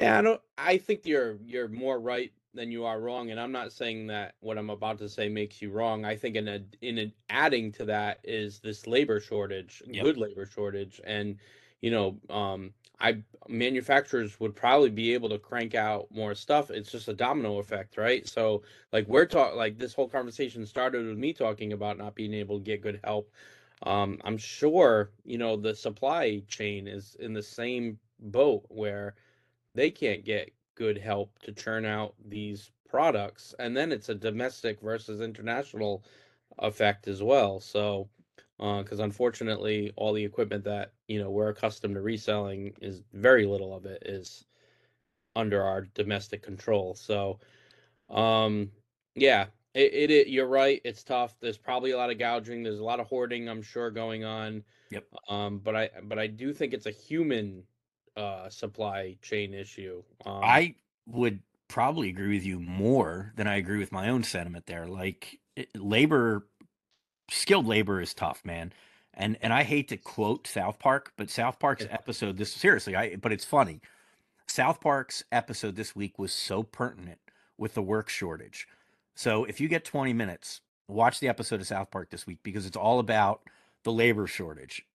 Yeah, I don't. I think you're you're more right than you are wrong, and I'm not saying that what I'm about to say makes you wrong. I think in a in a, adding to that is this labor shortage, Yep. good labor shortage, and you know, um, I manufacturers would probably be able to crank out more stuff. It's just a domino effect, right? So, like we're talking, like this whole conversation started with me talking about not being able to get good help. Um, I'm sure you know the supply chain is in the same boat where they can't get good help to churn out these products and then it's a domestic versus international effect as well so because unfortunately all the equipment that you know we're accustomed to reselling is very little of it is under our domestic control so um yeah it, it, it you're right it's tough there's probably a lot of gouging there's a lot of hoarding i'm sure going on Yep. um but i but i do think it's a human uh supply chain issue um I would probably agree with you more than I agree with my own sentiment there. Like it, labor, skilled labor is tough, man. And and I hate to quote South Park, but South Park's Yeah. episode this seriously, I but it's funny. South Park's episode this week was so pertinent with the work shortage. So if you get 20 minutes, watch the episode of South Park this week because it's all about the labor shortage.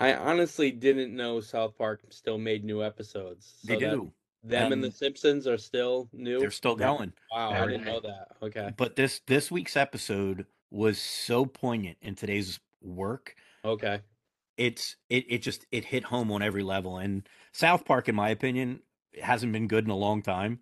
i honestly didn't know south park still made new episodes They so that do. them and the Um, simpsons are still new They're still going. wow i didn't know that okay But this this week's episode was so poignant in today's work. okay It's it it just it hit home on every level. And South Park, in my opinion, hasn't been good in a long time.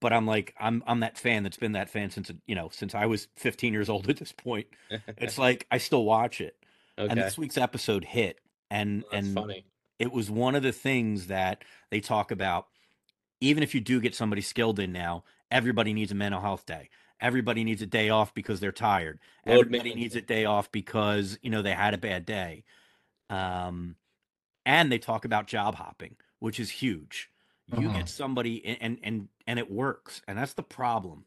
But I'm like I'm I'm that fan that's been that fan since you know since I was 15 years old *laughs* at this point. *laughs* It's like I still watch it. Okay. And this week's episode hit, and oh, that's and funny it was one of the things that they talk about even if you do get somebody skilled in now everybody needs a mental health day everybody needs a day off because they're tired. Load everybody needs a day off because you know they had a bad day. Um, and they talk about job hopping, which is huge. You Mhm. get somebody and and and it works, and that's the problem.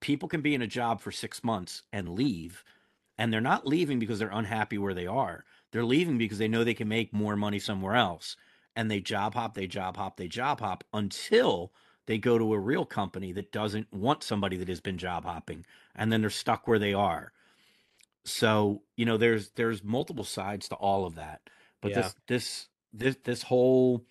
People can be in a job for six months and leave, and they're not leaving because they're unhappy where they are. They're leaving because they know they can make more money somewhere else, and they job hop, they job hop, they job hop until they go to a real company that doesn't want somebody that has been job hopping, and then they're stuck where they are. So you know, there's there's multiple sides to all of that, but Yeah. this this this this whole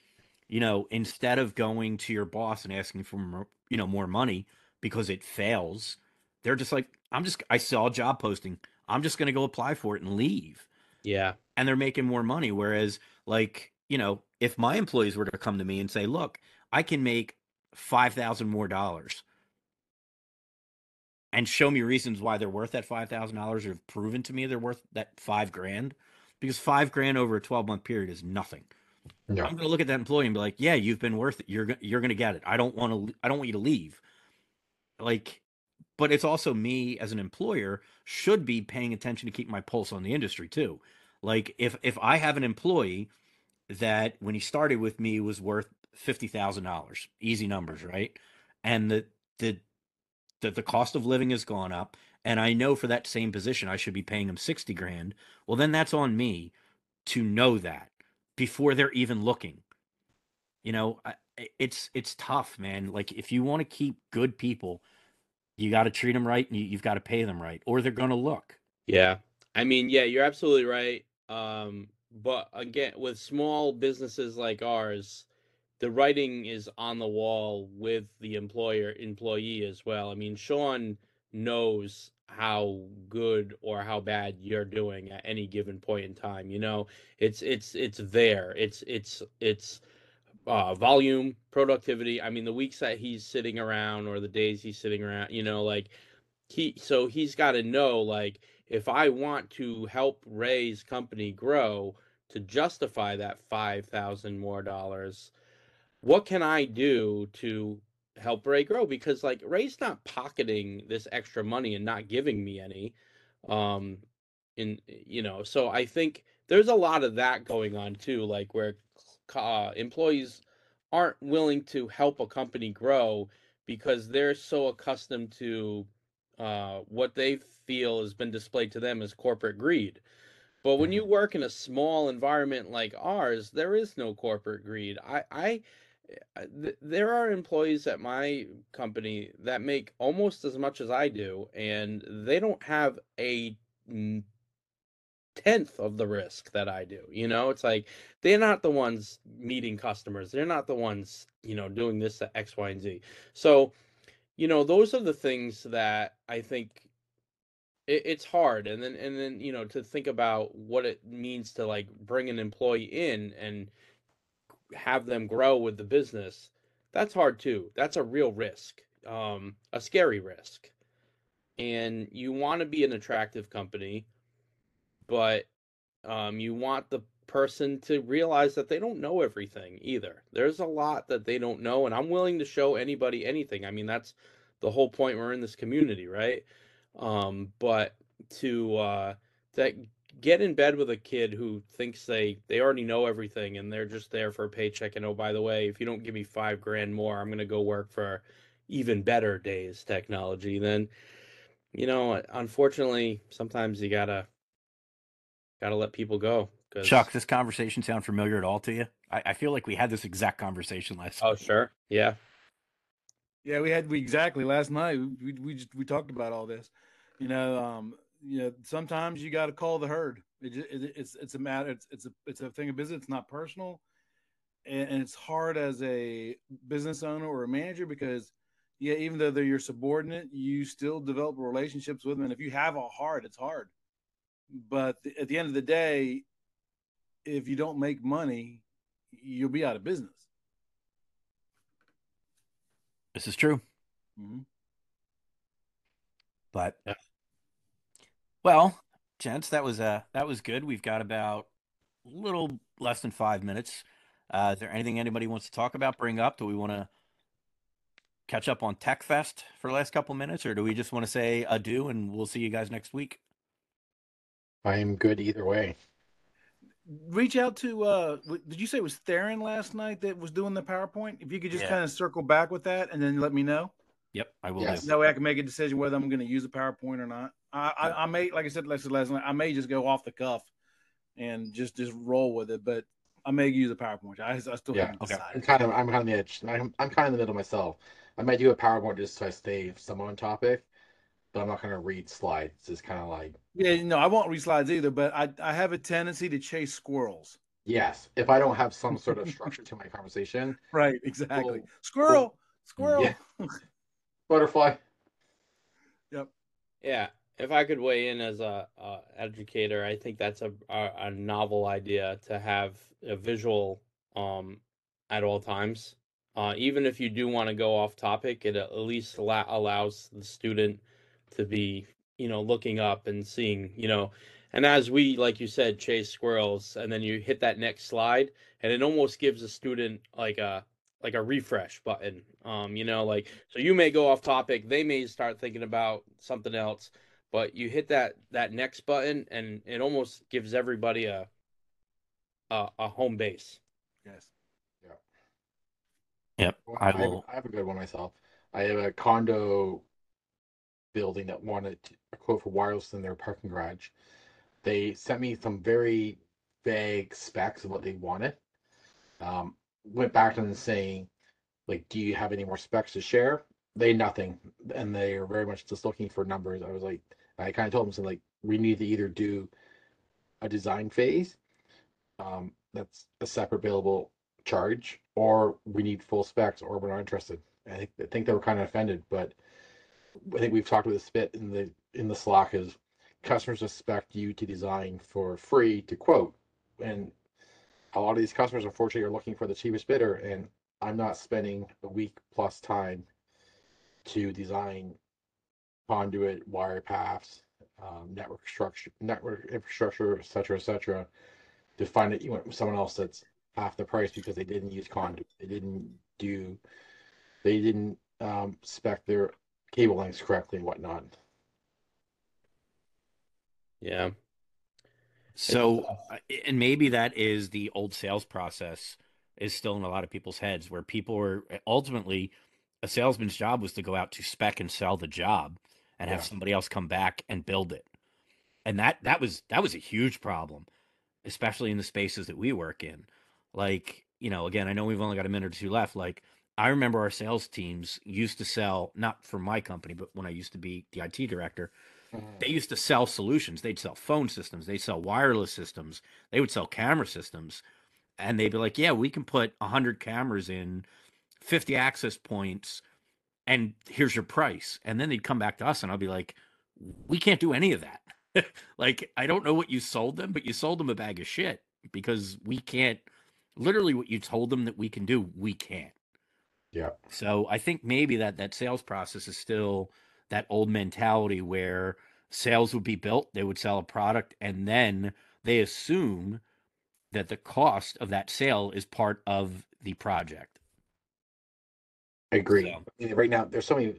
you know, instead of going to your boss and asking for more, you know, more money because it fails, they're just like, I'm just, I saw a job posting. I'm just going to go apply for it and leave. Yeah. And they're making more money. Whereas, like, you know, if my employees were to come to me and say, look, I can make 5,000 more dollars and show me reasons why they're worth that $5,000 or have proven to me they're worth that five grand because five grand over a 12 month period is nothing. Yeah. I'm going to look at that employee and be like, "Yeah, you've been worth it. You're you're going to get it. I don't want to. I don't want you to leave." Like, but it's also me as an employer should be paying attention to keep my pulse on the industry too. Like, if if I have an employee that when he started with me was worth fifty thousand dollars, easy numbers, right? And the the the the cost of living has gone up, and I know for that same position I should be paying him sixty grand. Well, then that's on me to know that before they're even looking. You know, it's it's tough, man. Like if you want to keep good people, you got to treat them right, and you, you've got to pay them right, or they're to look. Yeah. I mean, yeah, you're absolutely right. Um, but again, with small businesses like ours, the writing is on the wall with the employer employee as well. I mean, Sean knows how good or how bad you're doing at any given point in time. You know, it's it's it's there. It's it's it's uh volume, productivity. I mean, the weeks that he's sitting around or the days he's sitting around, you know, like he so he's got to know like if I want to help Ray's company grow to justify that 5000 more dollars, what can I do to help Ray grow because like Ray's not pocketing this extra money and not giving me any um in you know so I think there's a lot of that going on too like where uh, employees aren't willing to help a company grow because they're so accustomed to uh, what they feel has been displayed to them as corporate greed. But when you work in a small environment like ours, there is no corporate greed. I, I, there are employees at my company that make almost as much as I do, and they don't have a tenth of the risk that I do. You know, it's like they're not the ones meeting customers. They're not the ones, you know, doing this X, Y, and Z. So, you know, those are the things that I think it's hard. And then, and then, you know, to think about what it means to like bring an employee in and have them grow with the business. That's hard too. That's a real risk, um, a scary risk. And you want to be an attractive company but um, you want the person to realize that they don't know everything either. There's a lot that they don't know, and I'm willing to show anybody anything. I mean, that's the whole point. We're in this community, right? Um, but to uh, that get in bed with a kid who thinks they they already know everything and they're just there for a paycheck. And oh, by the way, if you don't give me five grand more, I'm gonna go work for even better days technology. Then, you know, unfortunately, sometimes you gotta gotta let people go. 'cause- Chuck, this conversation sound familiar at all to you? I, I feel like we had this exact conversation last. Oh, sure. Yeah. Yeah, we had we exactly last night. We we just we talked about all this. You know, um, you know, sometimes you got to call the herd. It, it, it's it's a matter. It's it's a it's a thing of business. It's not personal, and, and it's hard as a business owner or a manager because, yeah, even though they're your subordinate, you still develop relationships with them. And if you have a heart, it's hard. But th- at the end of the day, if you don't make money, you'll be out of business. This is true. Mm-hmm. But well, gents, that was uh that was good. We've got about a little less than five minutes. Uh, is there anything anybody wants to talk about, bring up? Do we want to catch up on Tech Fest for the last couple minutes, or do we just want to say adieu and we'll see you guys next week? I am good either way. Reach out to uh did you say it was Theron last night that was doing the PowerPoint? If you could just Yeah. kind of circle back with that and then let me know. Yep, I will Yes. That way I can make a decision whether I'm going to use the PowerPoint or not. I, I, I may, like I said, like I said last night, I may just go off the cuff and just just roll with it. But I may use a PowerPoint. I, I still Yeah. haven't Okay. I'm kind of I'm kind of the edge. I'm I'm kind of in the middle myself. I might do a PowerPoint just so I stay somewhat on topic, but I'm not gonna read slides. It's kind of like Yeah, no, I won't read slides either. But I I have a tendency to chase squirrels. yes, if I don't have some sort of structure *laughs* to my conversation, Right, exactly. Well, Squirrel, *laughs* squirrel. yeah. *laughs* butterfly. Yep. Yeah, if I could weigh in as a, a educator, I think that's a, a a novel idea to have a visual um at all times. Uh, even if you do want to go off topic, it at least allow, allows the student to be, you know, looking up and seeing, you know, and as we, like you said, chase squirrels, and then you hit that next slide, and it almost gives a student like a like a refresh button. Um, you know, like so you may go off topic, they may start thinking about something else, but you hit that that next button, and it almost gives everybody a a, a home base. Yes. yeah Yep, Well, I have- I have a good one myself. I have a condo building that wanted a quote for wireless in their parking garage. They sent me some very vague specs of what they wanted. Um, went back to them saying, like, do you have any more specs to share? They nothing, and they are very much just looking for numbers. I was like, I kind of told them, so like, we need to either do a design phase, um, that's a separate billable charge, or we need full specs, or we're not interested. I think I think they were kind of offended, but I think we've talked about this bit in the in the Slack is customers expect you to design for free to quote, and a lot of these customers unfortunately are looking for the cheapest bidder, and I'm not spending a week plus time to design conduit, wire paths, um, network structure, network infrastructure, et cetera, et cetera, to find that you want someone else that's half the price because they didn't use conduit, they didn't do, they didn't um, spec their cable lengths correctly and whatnot. Yeah. So, uh, and maybe that is the old sales process is still in a lot of people's heads where people were ultimately a salesman's job was to go out to spec and sell the job and have Yeah. somebody else come back and build it. And that that was that was a huge problem, especially in the spaces that we work in. Like, you know, again, I know we've only got a minute or two left. Like I remember our sales teams used to sell not for my company, but when I used to be the IT director, mm-hmm. they used to sell solutions. They'd sell phone systems, they'd sell wireless systems, they would sell camera systems. And they'd be like, yeah, we can put 100 cameras in, 50 access points, and here's your price. And then they'd come back to us, and I'll be like, we can't do any of that. *laughs* like, I don't know what you sold them, but you sold them a bag of shit because we can't, literally, what you told them that we can do, we can't. Yeah. So I think maybe that that sales process is still that old mentality where sales would be built, they would sell a product, and then they assume that the cost of that sale is part of the project. I agree. So- I mean, right now, there's so many. I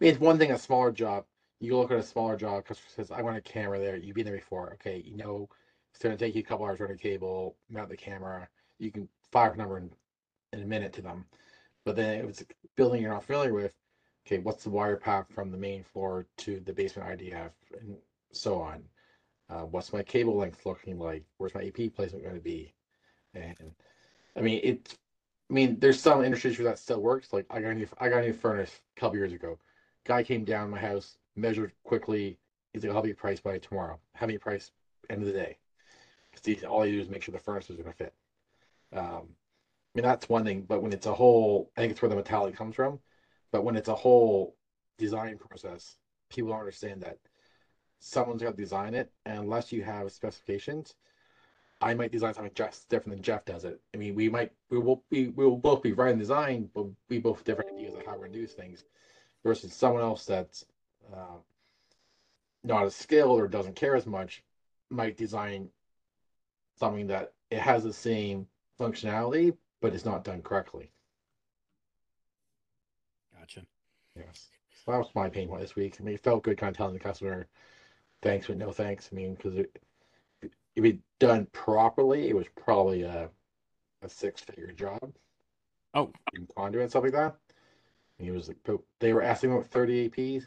mean, it's one thing a smaller job. You look at a smaller job, customer says, "I want a camera there." You've been there before, okay? You know, it's going to take you a couple hours to run a cable, mount the camera. You can fire a number in, in a minute to them. But then if it's a building you're not familiar with, okay, what's the wire path from the main floor to the basement IDF, and so on. Uh, what's my cable length looking like? Where's my AP placement going to be? And I mean, it's I mean, there's some industries where that still works. Like I got a new, I got a new furnace a couple years ago. Guy came down my house, measured quickly. He's like, "I'll be priced by tomorrow. Have me price end of the day." Because all you do is make sure the furnace is going to fit. Um, I mean, that's one thing. But when it's a whole, I think it's where the mentality comes from. But when it's a whole design process, people don't understand that someone's got to design it, and unless you have specifications, I might design something just different than Jeff does it. I mean, we might we will be we will both be right in design, but we both have different ideas of how we're gonna do things, versus someone else that's uh, not as skilled or doesn't care as much might design something that it has the same functionality, but it's not done correctly. Gotcha. Yes. So that was my pain point this week. I mean, it felt good kind of telling the customer thanks, but no thanks. I mean, because it, if it done properly, it was probably a, a six figure job. Oh. In conduit and stuff like that. And he was like, they were asking about 30 APs.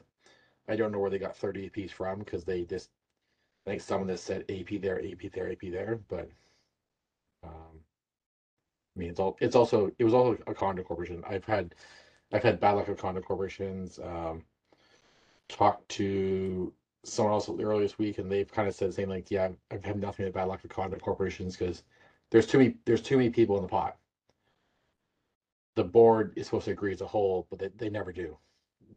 I don't know where they got 30 APs from because they just, I think someone that said AP there, AP there, AP there, but um, I mean, it's all, it's also, it was also a condo corporation. I've had, I've had bad luck with condo corporations. Um, talked to someone else earlier this week, and they've kind of said the same. Like, yeah, I've had nothing but bad luck with condo corporations because there's too many, there's too many people in the pot. The board is supposed to agree as a whole, but they, they never do.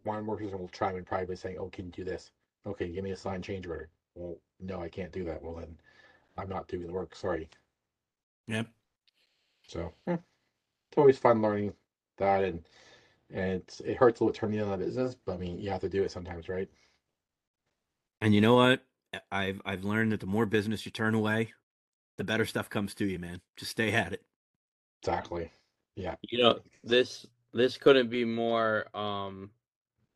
One more person will try and privately saying, "Oh, can you do this? Okay, give me a signed change order." Well, no, I can't do that. Well, then I'm not doing the work. Sorry. Yep. So eh, it's always fun learning that, and and it's, it hurts a little turning on the business, but I mean, you have to do it sometimes, right? And you know what? I've I've learned that the more business you turn away, the better stuff comes to you, man. Just stay at it. Exactly. Yeah. You know, this this couldn't be more um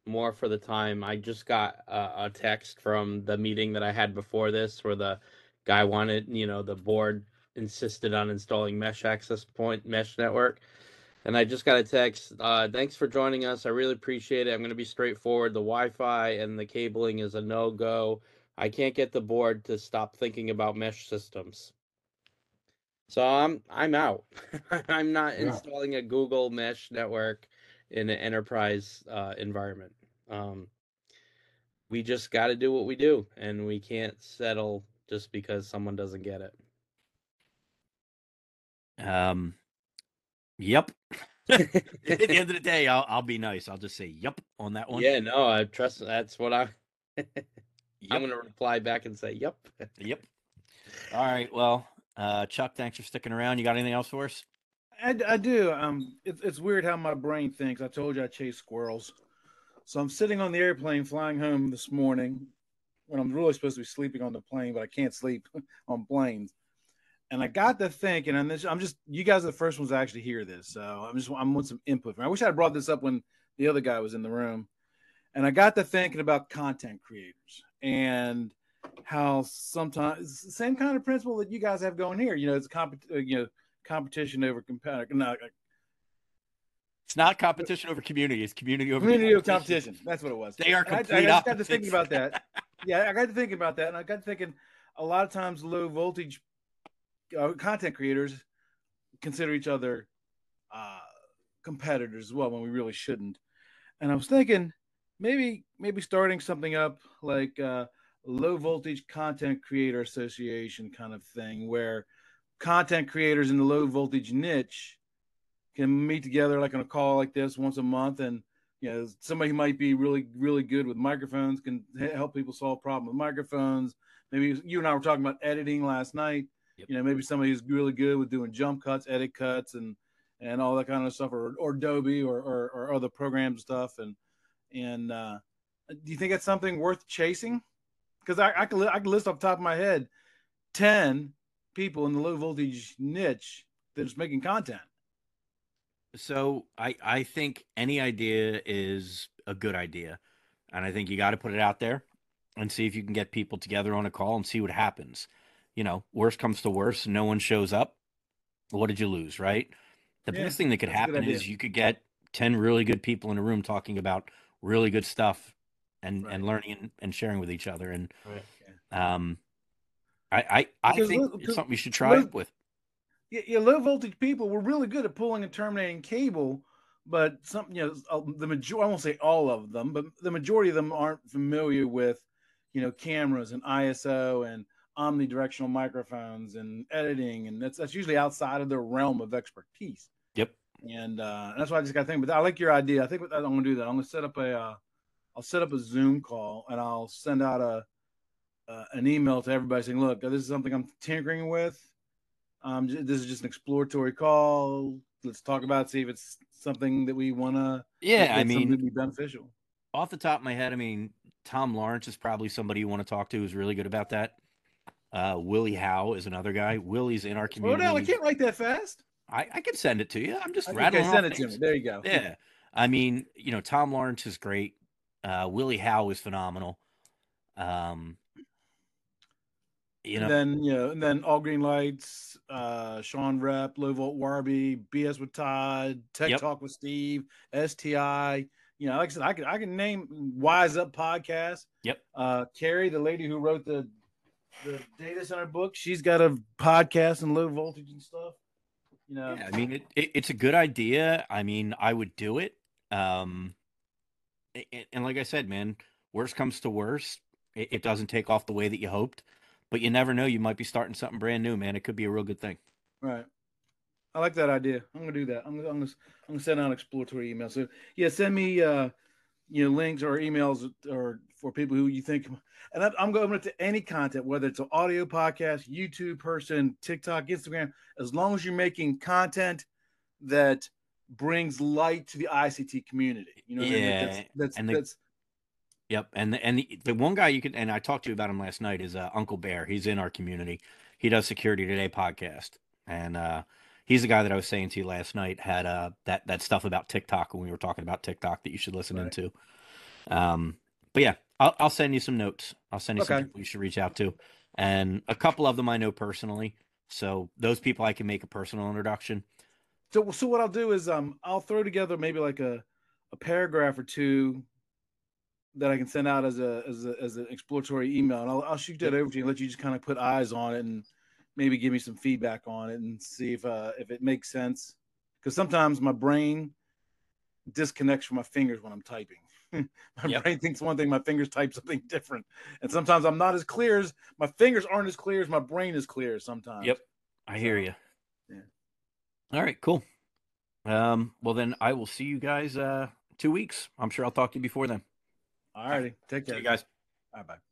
more for the time. I just got a, a text from the meeting that I had before this where the guy wanted, you know, the board insisted on installing mesh access point mesh network. And I just got a text. Uh, thanks for joining us. I really appreciate it. I'm going to be straightforward. The Wi-Fi and the cabling is a no-go. I can't get the board to stop thinking about mesh systems. So I'm I'm out. *laughs* I'm not Yeah. installing a Google Mesh network in an enterprise uh, environment. Um, we just got to do what we do, and we can't settle just because someone doesn't get it. Um, yep. *laughs* At *laughs* the end of the day, I'll I'll be nice. I'll just say yep on that one. Yeah, no, I trust. That's what I. Yep. *laughs* I'm gonna reply back and say, "Yep." Yep. All right. Well, uh, Chuck, thanks for sticking around. You got anything else for us? I, I do. Um, it's it's weird how my brain thinks. I told you I chase squirrels, so I'm sitting on the airplane flying home this morning when I'm really supposed to be sleeping on the plane, but I can't sleep on planes. And I got to thinking, and this, I'm just you guys are the first ones to actually hear this, so I'm just I'm want some input. From I wish I had brought this up when the other guy was in the room, and I got to thinking about content creators and how sometimes it's the same kind of principle that you guys have going here. You know, it's comp, uh, you know, competition over competitor. No, It's not competition over community. It's community over community of competition. That's what it was. They are And I- complete I, just got to thinking about that. Yeah, I got to thinking about that, and I got to thinking a lot of times low voltage uh, content creators consider each other uh, competitors as well when we really shouldn't. And I was thinking maybe maybe starting something up like uh, low voltage content creator association kind of thing where content creators in the low voltage niche can meet together like on a call like this once a month and you know somebody who might be really really good with microphones can help people solve problems with microphones maybe you and i were talking about editing last night Yep. you know maybe somebody who's really good with doing jump cuts edit cuts and and all that kind of stuff or, or adobe or, or, or other program stuff and and uh, do you think that's something worth chasing because I, I, can, li- I can list off the top of my head 10 people in the low voltage niche that's making content So I I think any idea is a good idea, and I think you got to put it out there and see if you can get people together on a call and see what happens. You know, worst comes to worst, no one shows up. What did you lose, right? The Yeah, best thing that could that's a good happen is you could get ten really good people in a room talking about really good stuff and and learning and, and sharing with each other. And Right. um, I I I think it's something you should try look- with. yeah, yeah, low voltage people were really good at pulling and terminating cable, but some, you know, the majority, I won't say all of them, but the majority of them aren't familiar with, you know, cameras and ISO and omnidirectional microphones and editing. And that's, that's usually outside of their realm of expertise. Yep. And uh, that's why I just got to think, but I like your idea. I think what I'm going to do that. I'm going to set up a, uh, I'll set up a Zoom call and I'll send out a, uh, an email to everybody saying, look, this is something I'm tinkering with. Um, this is just an exploratory call. Let's talk about it, see if it's something that we want to. Yeah, I mean, be beneficial. off the top of my head, I mean, Tom Lawrence is probably somebody you want to talk to who's really good about that. Uh, Willie Howe is another guy. Willie's in our community. no, I can't write that fast. I, I can send it to you. I'm just Okay, rattling send off it to me. There you go. Yeah. I mean, you know, Tom Lawrence is great. Uh, Willie Howe is phenomenal. Um, you know, then you know, and then All Green Lights, uh, Sean Rep, Low Volt Warby, BS with Todd, Tech Yep. Talk with Steve, STI. You know, like I said, I can I can name Wise Up podcast. Yep. Uh, Carrie, the lady who wrote the the data center book, she's got a podcast and low voltage and stuff. You know, Yeah, I mean, it, it, it's a good idea. I mean, I would do it. Um, a- a- and, like I said, man, worst comes to worst, it, it doesn't take off the way that you hoped, but you never know. You might be starting something brand new, man. It could be a real good thing. Right. I like that idea. I'm gonna do that. I'm gonna I'm gonna, I'm gonna send out an exploratory email. So yeah, send me uh you know links or emails or for people who you think and I'm- I'm going to any content, whether it's an audio podcast, YouTube person, TikTok, Instagram, as long as you're making content that brings light to the ICT community. You know, what I mean? Yeah, that's that's, and the- that's Yep, and the, and the, the one guy you can and I talked to you about him last night is uh, Uncle Bear. He's in our community. He does Security Today podcast, and uh, he's the guy that I was saying to you last night had uh, that that stuff about TikTok when we were talking about TikTok that you should listen Right. into. Um, but yeah, I'll I'll send you some notes. I'll send you some people you should reach out to, and a couple of them I know personally. So those people I can make a personal introduction. So, so what I'll do is um I'll throw together maybe like a a paragraph or two that I can send out as a as a as an exploratory email, and I'll I'll shoot that over to you and let you just kind of put eyes on it and maybe give me some feedback on it and see if uh if it makes sense. Because sometimes my brain disconnects from my fingers when I'm typing. *laughs* my Yep. brain thinks one thing, my fingers type something different, and sometimes I'm not as clear as my fingers aren't as clear as my brain is clear sometimes. Yep. I hear you. yeah. All right, cool. Um, well then I will see you guys uh two weeks. I'm sure I'll talk to you before then. All righty, take See care, you guys. Bye bye.